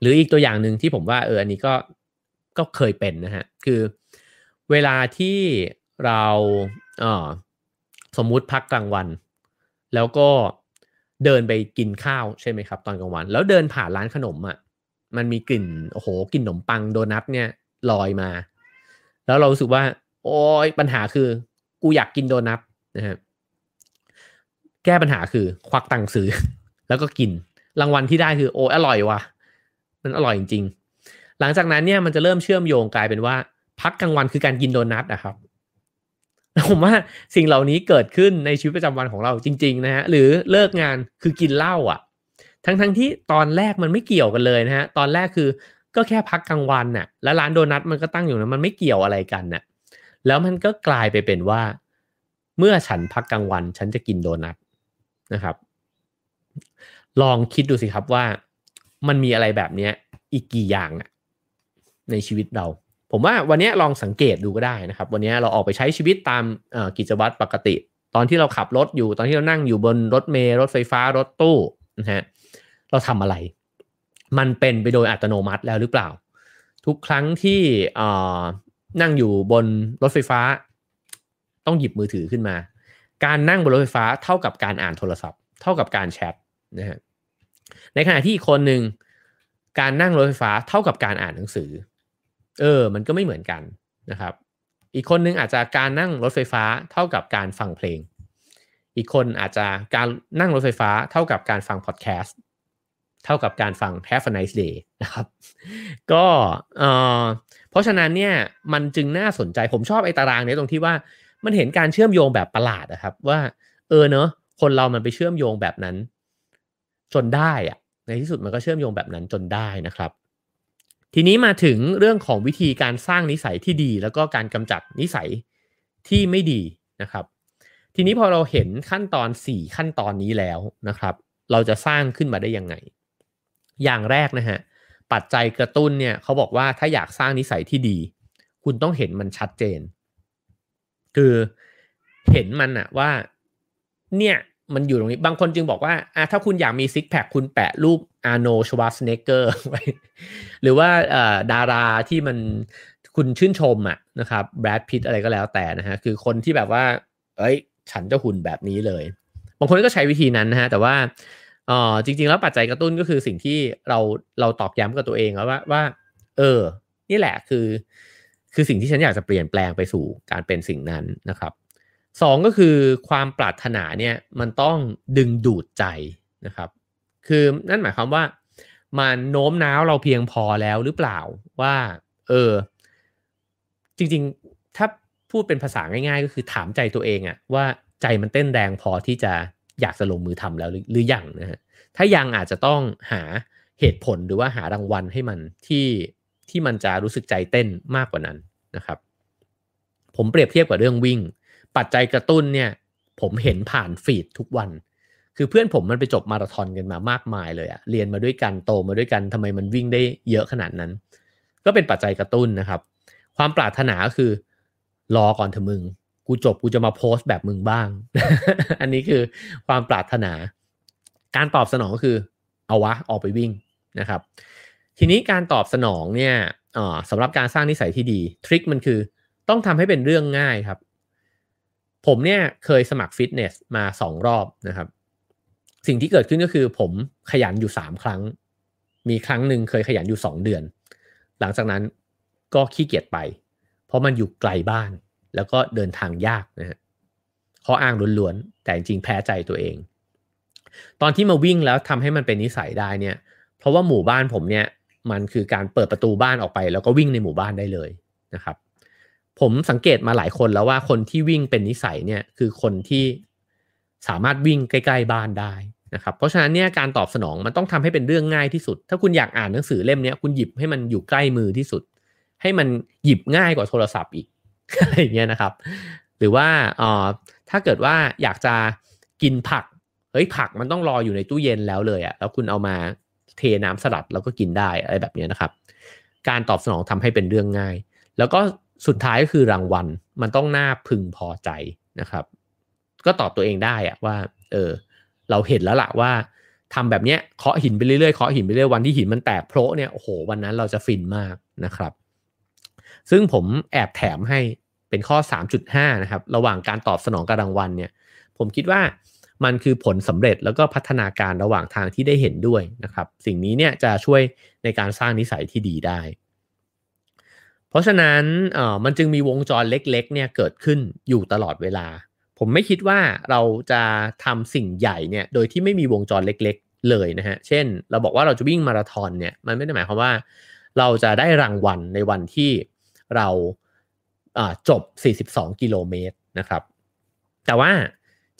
หรืออีกตัวอย่างหนึ่งที่ผมว่าเอออันนี้ก็ก็เคยเป็นนะฮะคือเวลาที่เราเออสมมุติพักกลางวัน แล้วก็เดินไปกินข้าวใช่ไหมครับ ตอนกลางวัน แล้วเดินผ่านร้านขนมอะ่ะมันมีกลิ่นโอ้โหกลิ่นขนมปังโดนัทเนี่ยลอยมา แล้วเรารู้สึกว่า โอ้ยปัญหาคือ กูอยากกินโดนัทนะฮะ แก้ปัญหาคือควักตังค์ซื้อ แล้วก็กิน รางวัลที่ได้คือโอ้อร่อยว่ะ มันอร่อยจริงๆ หลังจากนั้นเนี่ยมันจะเริ่มเชื่อมโยงกลายเป็นว่า พักกลางวันคือการกินโดนัทนะครับผมว่าสิ่งเหล่านี้เกิดขึ้นในชีวิตประจำวันของเราจริง ๆ นะฮะหรือเลิกงานคือกินเหล้าอะ ทั้งๆทที่ตอนแรกมันไม่เกี่ยวกันเลยนะฮะตอนแรกคือก็แค่พักกลางวันน่ะ แล้วร้านโดนัทมันก็ตั้งอยู่นะมันไม่เกี่ยวอะไรกันน่ะ แล้วมันก็กลายไปเป็นว่า เมื่อฉันพักกลางวัน ฉันจะกินโดนัท นะครับ ลองคิดดูสิครับว่ามันมีอะไรแบบนี้อีกกี่อย่างในชีวิตเรา ผมว่าวันนี้ลองสังเกตดูก็ได้นะครับ วันนี้เราออกไปใช้ชีวิตตามกิจวัตรปกติ ตอนที่เราขับรถอยู่ตอนที่เรานั่งอยู่บนรถเมล์รถไฟฟ้ารถตู้นะฮะเราทำอะไร มันเป็นไปโดยอัตโนมัติแล้วหรือเปล่า ทุกครั้งที่นั่งอยู่บนรถไฟฟ้า ต้องหยิบมือถือขึ้นมา การนั่งบนรถไฟฟ้าเท่ากับการอ่านโทรศัพท์ เท่ากับการแชทนะฮะในขณะที่อีกคนหนึ่งการนั่งรถไฟฟ้าเท่ากับการอ่านหนังสือ เออ มันก็ไม่เหมือนกันนะครับ อีกคนนึงอาจจะการนั่งรถไฟฟ้าเท่ากับการฟังเพลง อีกคนอาจจะการนั่งรถไฟฟ้าเท่ากับการฟังพอดแคสต์เท่ากับการฟัง Have a nice day นะครับ ก็เออเพราะฉะนั้นเนี่ยมันจึงน่าสนใจผมชอบไอ้ตารางนี้ตรงที่ว่า มันเห็นการเชื่อมโยงแบบประหลาดนะครับ ว่า เออเนอะคนเรามันไปเชื่อมโยงแบบนั้น จนได้อะในที่สุดมันก็เชื่อมโยงแบบนั้นจนได้นะครับ ทีนี้มาถึงเรื่องของวิธีการสร้างนิสัยที่ดี แล้วก็การกำจัดนิสัยที่ไม่ดีนะครับ ทีนี้พอเราเห็นขั้นตอน 4 ขั้นตอนนี้แล้วนะครับ เราจะสร้างขึ้นมาได้ยังไง อย่างแรกนะฮะปัจจัยกระตุ้นเนี่ยเขาบอกว่าถ้าอยากสร้างนิสัยที่ดี คุณต้องเห็นมันชัดเจน คือเห็นมันอะว่า เนี่ยมันอยู่ตรงนี้บางคนจึงบอกว่าอะถ้าคุณอยากมีซิกแพคคุณแปะรูปอาร์โนชวาสเนเกอร์ไว้หรือว่าดาราที่มันคุณชื่นชมอะนะครับแบรดพิตอะไรก็แล้วแต่นะฮะคือคนที่แบบว่า เอ้ย ฉันจะหุ่นแบบนี้เลย บางคนก็ใช้วิธีนั้นนะฮะแต่ว่าออจริง ๆ แล้วปัจจัยกระตุ้นก็คือสิ่งที่เราเราตอกย้ำกับตัวเองแล้วว่าว่า เออ นี่แหละคือ คือสิ่งที่ฉันอยากจะเปลี่ยนแปลงไปสู่การเป็นสิ่งนั้นนะครับสองก็คือความปรารถนาเนี่ยมันต้องดึงดูดใจนะครับ คือนั่นหมายความว่ามันโน้มน้าวเราเพียงพอแล้วหรือเปล่าว่า เออ จริงๆ ถ้าพูดเป็นภาษาง่าย ๆ ก็คือถามใจตัวเองอะว่าใจมันเต้นแรงพอที่จะอยากจะลงมือทำแล้วหรือยังนะฮะถ้ายังอาจจะต้องหาเหตุผลหรือว่าหารางวัลให้มันที่ ที่มันจะรู้สึกใจเต้นมากกว่านั้นนะครับ ผมเปรียบเทียบกับเรื่องวิ่ง ปัจจัยกระตุ้นเนี่ย ผมเห็นผ่านฟีดทุกวัน คือเพื่อนผมมันไปจบมาราธอนกันมามากมายเลยอะเรียนมาด้วยกันโตมาด้วยกันทำไมมันวิ่งได้เยอะขนาดนั้น ก็เป็นปัจจัยกระตุ้นนะครับ ความปรารถนาคือรอก่อนเถอะมึง กูจบกูจะมาโพสต์แบบมึงบ้าง อันนี้คือความปรารถนา การตอบสนองก็คือ เอาวะออกไปวิ่งนะครับ ทีนี้การตอบสนองเนี่ยสำหรับการสร้างนิสัยที่ดี ทริคมันคือต้องทำให้เป็นเรื่องง่ายครับ ผมเนี่ยเคยสมัครฟิตเนสมาสองรอบนะครับ สิ่งที่เกิดขึ้นก็คือผมขยันอยู่สามครั้ง มีครั้งหนึ่งเคยขยันอยู่สองเดือน หลังจากนั้นก็ขี้เกียจไป เพราะมันอยู่ไกลบ้าน แล้วก็เดินทางยากนะฮะข้ออ้างล้วนๆ แต่จริงแพ้ใจตัวเอง ตอนที่มาวิ่งแล้วทำให้มันเป็นนิสัยได้เนี่ย เพราะว่าหมู่บ้านผมเนี่ย มันคือการเปิดประตูบ้านออกไป แล้วก็วิ่งในหมู่บ้านได้เลยนะครับ ผมสังเกตมาหลายคนแล้วว่าคนที่วิ่งเป็นนิสัยเนี่ยคือคนที่สามารถวิ่งใกล้ๆบ้านได้นะครับ เพราะฉะนั้นเนี่ยการตอบสนองมันต้องทำให้เป็นเรื่องง่ายที่สุด ถ้าคุณอยากอ่านหนังสือเล่มนี้คุณหยิบให้มันอยู่ใกล้มือที่สุด ให้มันหยิบง่ายกว่าโทรศัพท์อีกอะไรเงี้ยนะครับ หรือว่าอ๋อถ้าเกิดว่าอยากจะกินผักเฮ้ยผักมันต้องรออยู่ในตู้เย็นแล้วเลยอะแล้วคุณเอามา เทน้ำสลัดแล้วก็กินได้อะไรแบบนี้นะครับ การตอบสนองทำให้เป็นเรื่องง่าย แล้วก็สุดท้ายก็คือรางวัลมันต้องน่าพึงพอใจนะครับ ก็ตอบตัวเองได้อะว่าเออเราเห็นแล้วละว่าทำแบบเนี้ยเคาะหินไปเรื่อยๆเคาะหินไปเรื่อยวันที่หินมันแตกโพะเนี่ยโอ้โหวันนั้นเราจะฟินมากนะครับ ซึ่งผมแอบแถมให้เป็นข้อ 3.5 นะครับ ระหว่างการตอบสนองกับรางวัลเนี่ย ผมคิดว่า มันคือผลสำเร็จแล้วก็พัฒนาการระหว่างทางที่ได้เห็นด้วยนะครับ สิ่งนี้เนี่ยจะช่วยในการสร้างนิสัยที่ดีได้ เพราะฉะนั้นเอ่อมันจึงมีวงจรเล็กๆเนี่ยเกิดขึ้นอยู่ตลอดเวลา ผมไม่คิดว่าเราจะทำสิ่งใหญ่เนี่ยโดยที่ไม่มีวงจรเล็กๆ เลยนะฮะเช่น เราบอกว่าเราจะวิ่งมาราธอนเนี่ยมันไม่ได้หมายความว่า เราจะได้รางวัลในวันที่เราจบ 42 กิโลเมตรนะครับ แต่ว่า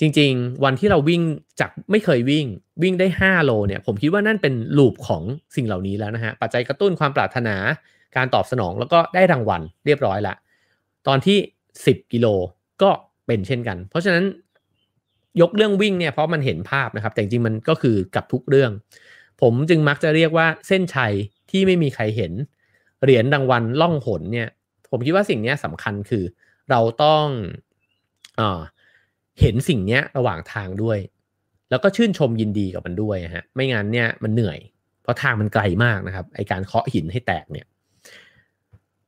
จริง ๆ วันที่เราวิ่งจากไม่เคยวิ่งวิ่งได้ 5 โลเนี่ยผมคิดว่านั่นเป็นลูปของสิ่งเหล่านี้แล้วนะฮะปัจจัยกระตุ้นความปรารถนา การตอบสนองแล้วก็ได้รางวัลเรียบร้อยละตอนที่ 10 กิโลก็เป็นเช่นกัน เพราะฉะนั้นยกเรื่องวิ่งเนี่ยเพราะมันเห็นภาพนะครับ แต่จริงมันก็คือกับทุกเรื่อง ผมจึงมักจะเรียกว่าเส้นชัยที่ไม่มีใครเห็น เหรียญรางวัลล่องหนเนี่ย ผมคิดว่าสิ่งนี้สำคัญคือเราต้องอ เห็นสิ่งนี้ระหว่างทางด้วย แล้วก็ชื่นชมยินดีกับมันด้วยฮะไม่งั้นเนี่ยมันเหนื่อย เพราะทางมันไกลมากนะครับไอการเคาะหินให้แตกเนี่ย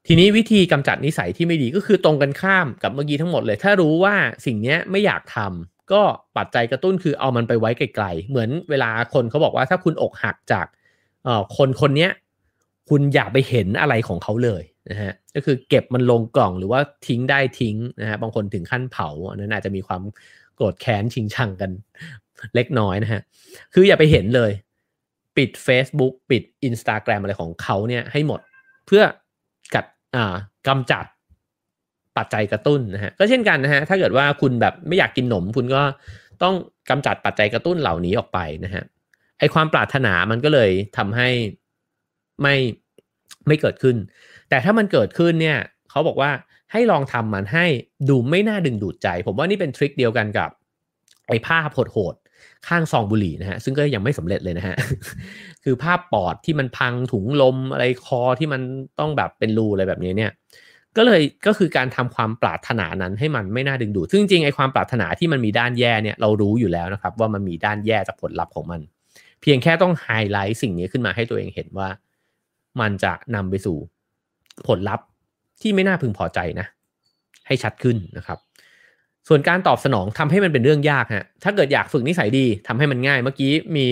ทีนี้วิธีกำจัดนิสัยที่ไม่ดีก็คือตรงกันข้ามกับเมื่อกี้ทั้งหมดเลย ถ้ารู้ว่าสิ่งนี้ไม่อยากทำก็ปัจจัยกระตุ้นคือเอามันไปไว้ไกลๆเหมือนเวลาคนเขาบอกว่าถ้าคุณอกหักจากอ่อคนคนนี้คุณอย่าไปเห็นอะไรของเขาเลยนะฮะ ก็คือเก็บมันลงกล่องหรือว่าทิ้งได้ทิ้งนะฮะบางคนถึงขั้นเผาอันนั้นอาจจะมีความโกรธแค้นชิงชังกันเล็กน้อยนะฮะ คืออย่าไปเห็นเลย ปิด Facebook ปิด Instagram อะไรของเขาเนี่ยให้หมดเพื่อกัดอ่ากำจัดปัจจัยกระตุ้นนะฮะก็เช่นกันนะฮะถ้าเกิดว่าคุณแบบไม่อยากกินหนม คุณก็ต้องกำจัดปัจจัยกระตุ้นเหล่านี้ออกไปนะฮะไอความปรารถนามันก็เลยทำให้ไม่ไม่เกิดขึ้น แต่ถ้ามันเกิดขึ้นเนี่ยเขาบอกว่าให้ลองทำมันให้ดูไม่น่าดึงดูดใจ ผมว่านี่เป็นทริคเดียวกันกับไอ้ภาพโหดๆข้างซองบุหรี่นะฮะซึ่งก็ยังไม่สำเร็จเลยนะฮะคือภาพปอดที่มันพังถุงลมอะไรคอที่มันต้องแบบเป็นรูอะไรแบบนี้เนี่ยก็เลยก็คือการทำความปรารถนานั้นให้มันไม่น่าดึงดูดซึ่งจริงๆไอ้ความปรารถนาที่มันมีด้านแย่เนี่ยเรารู้อยู่แล้วนะครับว่ามันมีด้านแย่จากผลลัพธ์ของมัน เพียงแค่ต้องไฮไลท์สิ่งนี้ขึ้นมาให้ตัวเองเห็นว่า มันจะนำไปสู่ ผลลัพธ์ที่ไม่น่าพึงพอใจนะ ให้ชัดขึ้นนะครับ ส่วนการตอบสนองทำให้มันเป็นเรื่องยากฮะถ้าเกิดอยากฝึกนิสัยดีทำให้มันง่าย เมื่อกี้มี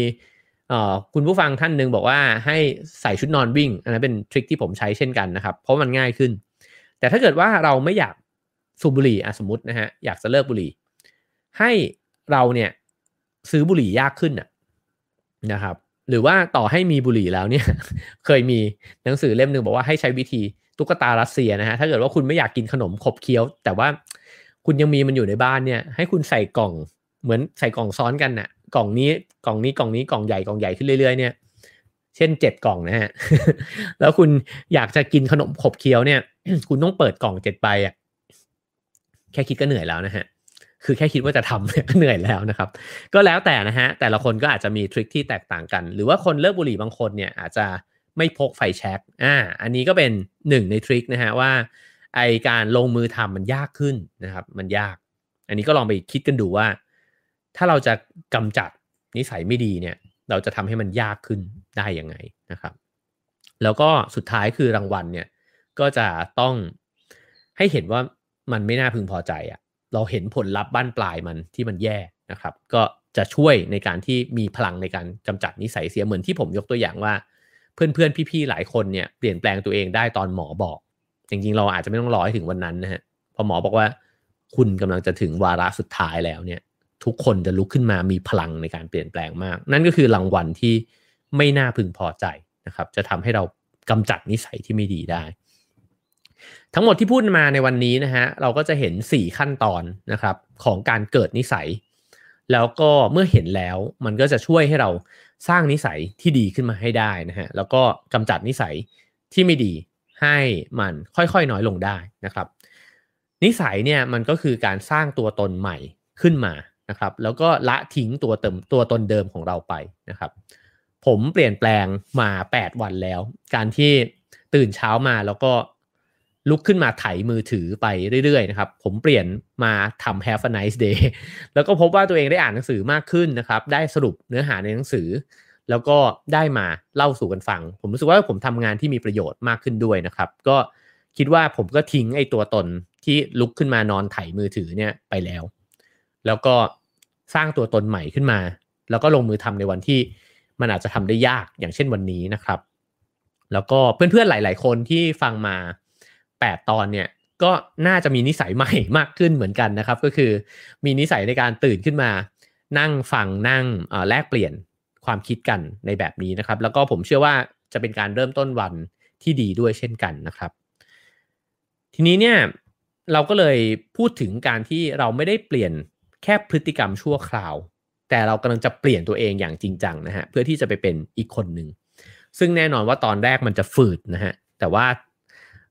คุณผู้ฟังท่านหนึ่งบอกว่าให้ใส่ชุดนอนวิ่งอันนั้นเป็นทริคที่ผมใช้เช่นกันนะครับ เพราะมันง่ายขึ้น แต่ถ้าเกิดว่าเราไม่อยากสูบบุหรี่สมมตินะฮะอยากจะเลิกบุหรี่ ให้เราเนี่ยซื้อบุหรี่ยากขึ้นนะครับ หรือว่าต่อให้มีบุหรี่แล้วเนี่ย เคยมีหนังสือเล่มหนึ่งบอกว่าให้ใช้วิธีตุ๊กตารัสเซียนะฮะถ้าเกิดว่าคุณไม่อยากกินขนมขบเคี้ยว แต่ว่าคุณยังมีมันอยู่ในบ้านเนี่ย ให้คุณใส่กล่องเหมือนใส่กล่องซ้อนกันนะ่ะ กล่องนี้กล่องนี้กล่องนี้กล่องใหญ่กล่องใหญ่ขึ้นเรื่อยๆเนี่ย เช่นเจ็ดกล่องนะฮะแล้วคุณอยากจะกินขนมขบเคี้ยวเนี่ย คุณต้องเปิดกล่องเจ็ดใบอะแค่คิดก็เหนื่อยแล้วนะฮะ คือแค่คิดว่าจะทำเนี่ยก็เหนื่อยแล้วนะครับ ก็แล้วแต่นะฮะ แต่ละคนก็อาจจะมีทริคที่แตกต่างกัน หรือว่าคนเลิกบุหรี่บางคนเนี่ยอาจจะไม่พกไฟแช็กอ่า อันนี้ก็เป็นหนึ่งในทริคนะฮะว่าไอการลงมือทำมันยากขึ้นนะครับ มันยาก อันนี้ก็ลองไปคิดกันดูว่า ถ้าเราจะกำจัดนิสัยไม่ดีเนี่ย เราจะทำให้มันยากขึ้นได้ยังไงนะครับ แล้วก็สุดท้ายคือรางวัลเนี่ย ก็จะต้องให้เห็นว่ามันไม่น่าพึงพอใจอะ่ะ เราเห็นผลลัพธ์บ้านปลายมันที่มันแย่นะครับ ก็จะช่วยในการที่มีพลังในการกำจัดนิสัยเสียเหมือนที่ผมยกตัวอย่างว่า เพื่อนๆพี่ๆหลายคนเนี่ยเปลี่ยนแปลงตัวเองได้ตอนหมอบอก จริงๆ เราอาจจะไม่ต้องรอให้ถึงวันนั้นนะฮะพอหมอบอกว่าคุณกำลังจะถึงวาระสุดท้ายแล้วเนี่ย ทุกคนจะลุกขึ้นมามีพลังในการเปลี่ยนแปลงมาก นั่นก็คือรางวัลที่ไม่น่าพึงพอใจนะครับ จะทำให้เรากำจัดนิสัยที่ไม่ดีได้ ทั้งหมดที่พูดมาในวันนี้นะฮะเราก็จะเห็น 4 ขั้นตอนนะครับของการเกิดนิสัย แล้วก็เมื่อเห็นแล้วมันก็จะช่วยให้เราสร้างนิสัยที่ดีขึ้นมาให้ได้นะฮะแล้วก็กำจัดนิสัยที่ไม่ดีให้มันค่อยๆน้อยลงได้นะครับ นิสัยเนี่ยมันก็คือการสร้างตัวตนใหม่ขึ้นมานะครับ แล้วก็ละทิ้งตัวเติมตัวตนเดิมของเราไปนะครับ ผมเปลี่ยนแปลงมา 8 วันแล้ว การที่ตื่นเช้ามาแล้วก็ ลุกขึ้นมาไถมือถือไปเรื่อยๆนะครับ ผมเปลี่ยนมาทำ Have a nice day แล้วก็พบว่าตัวเองได้อ่านหนังสือมากขึ้นนะครับ ได้สรุปเนื้อหาในหนังสือ แล้วก็ได้มาเล่าสู่กันฟัง ผมรู้สึกว่าผมทำงานที่มีประโยชน์มากขึ้นด้วยนะครับ ก็คิดว่าผมก็ทิ้งไอ้ตัวตนที่ลุกขึ้นมานอนไถมือถือเนี่ยไปแล้ว แล้วก็สร้างตัวตนใหม่ขึ้นมา แล้วก็ลงมือทำในวันที่มันอาจจะทำได้ยากอย่างเช่นวันนี้นะครับ แล้วก็เพื่อนๆหลาย ๆ คนที่ฟังมา 8 ตอนเนี่ยก็น่าจะมีนิสัยใหม่มากขึ้นเหมือนกันนะครับ ก็คือมีนิสัยในการตื่นขึ้นมา นั่งฟังนั่งแลกเปลี่ยนความคิดกันในแบบนี้นะครับ แล้วก็ผมเชื่อว่าจะเป็นการเริ่มต้นวันที่ดีด้วยเช่นกันนะครับ ทีนี้เนี่ยเราก็เลยพูดถึงการที่เราไม่ได้เปลี่ยนแค่พฤติกรรมชั่วคราว แต่เรากำลังจะเปลี่ยนตัวเองอย่างจริงจังนะฮะเพื่อที่จะไปเป็นอีกคนหนึ่งซึ่งแน่นอนว่าตอนแรกมันจะฝืดนะฮะแต่ว่า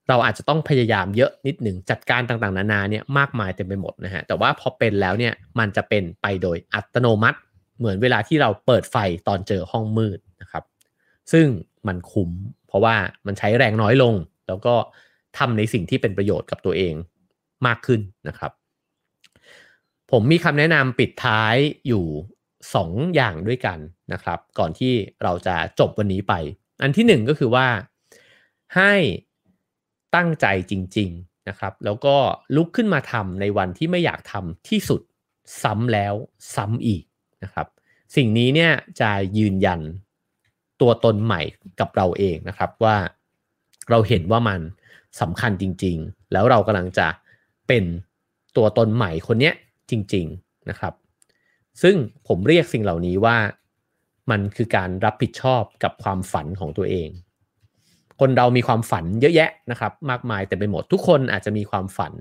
เราอาจจะต้องพยายามเยอะนิดหนึ่งจัดการต่างๆ นานาเนี่ยมากมายเต็มไปหมดนะฮะแต่ว่าพอเป็นแล้วเนี่ยมันจะเป็นไปโดยอัตโนมัติ เหมือนเวลาที่เราเปิดไฟตอนเจอห้องมืดนะครับ ซึ่งมันคุ้ม เพราะว่ามันใช้แรงน้อยลง แล้วก็ทำในสิ่งที่เป็นประโยชน์กับตัวเองมากขึ้นนะครับ ผมมีคำแนะนำปิดท้ายอยู่ 2ออย่างด้วยกันนะครับ ก่อนที่เราจะจบวันนี้ไป อันที่หนึ่งก็คือว่าให้ ตั้งใจจริง ๆนะครับ แล้วก็ลุกขึ้นมาทำในวันที่ไม่อยากทำที่สุดซ้ำแล้วซ้ำอีกนะครับ สิ่งนี้เนี่ยจะยืนยันตัวตนใหม่กับเราเองนะครับว่าเราเห็นว่ามันสำคัญจริง ๆ แล้วเรากำลังจะเป็นตัวตนใหม่คนเนี้ยจริง ๆนะครับ ซึ่งผมเรียกสิ่งเหล่านี้ว่ามันคือการรับผิดชอบกับความฝันของตัวเอง คนเรามีความฝันเยอะแยะนะครับ มากมายแต่ไปหมดทุกคนอาจจะมีความฝัน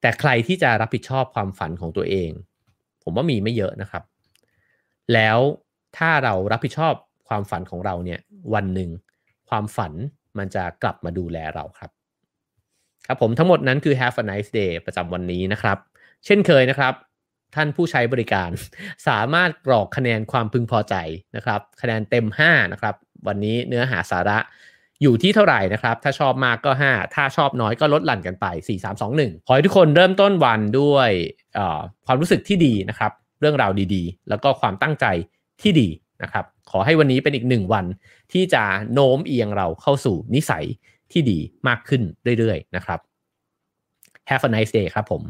แต่ใครที่จะรับผิดชอบความฝันของตัวเอง ผมว่ามีไม่เยอะนะครับ แล้วถ้าเรารับผิดชอบความฝันของเราเนี่ยวันหนึ่งความฝันมันจะกลับมาดูแลเราครับ ครับผมทั้งหมดนั้นคือ Have a nice day ประจำวันนี้นะครับ เช่นเคยนะครับ ท่านผู้ใช้บริการสามารถกรอกคะแนนความพึงพอใจนะครับ คะแนนเต็ม 5 นะครับ วันนี้เนื้อหาสาระ อยู่ที่เท่าไหร่นะครับ ถ้าชอบมากก็ 5 ถ้าชอบน้อยก็ลดหลั่นกันไป 4 3 2 1 ขอให้ทุกคนเริ่มต้นวันด้วยความรู้สึกที่ดีนะครับ เรื่องราวดีๆ แล้วก็ความตั้งใจที่ดีนะครับ ขอให้วันนี้เป็นอีกหนึ่งวันที่จะโน้มเอียงเราเข้าสู่นิสัยที่ดีมากขึ้นเรื่อยๆนะครับ Have a nice day ครับผม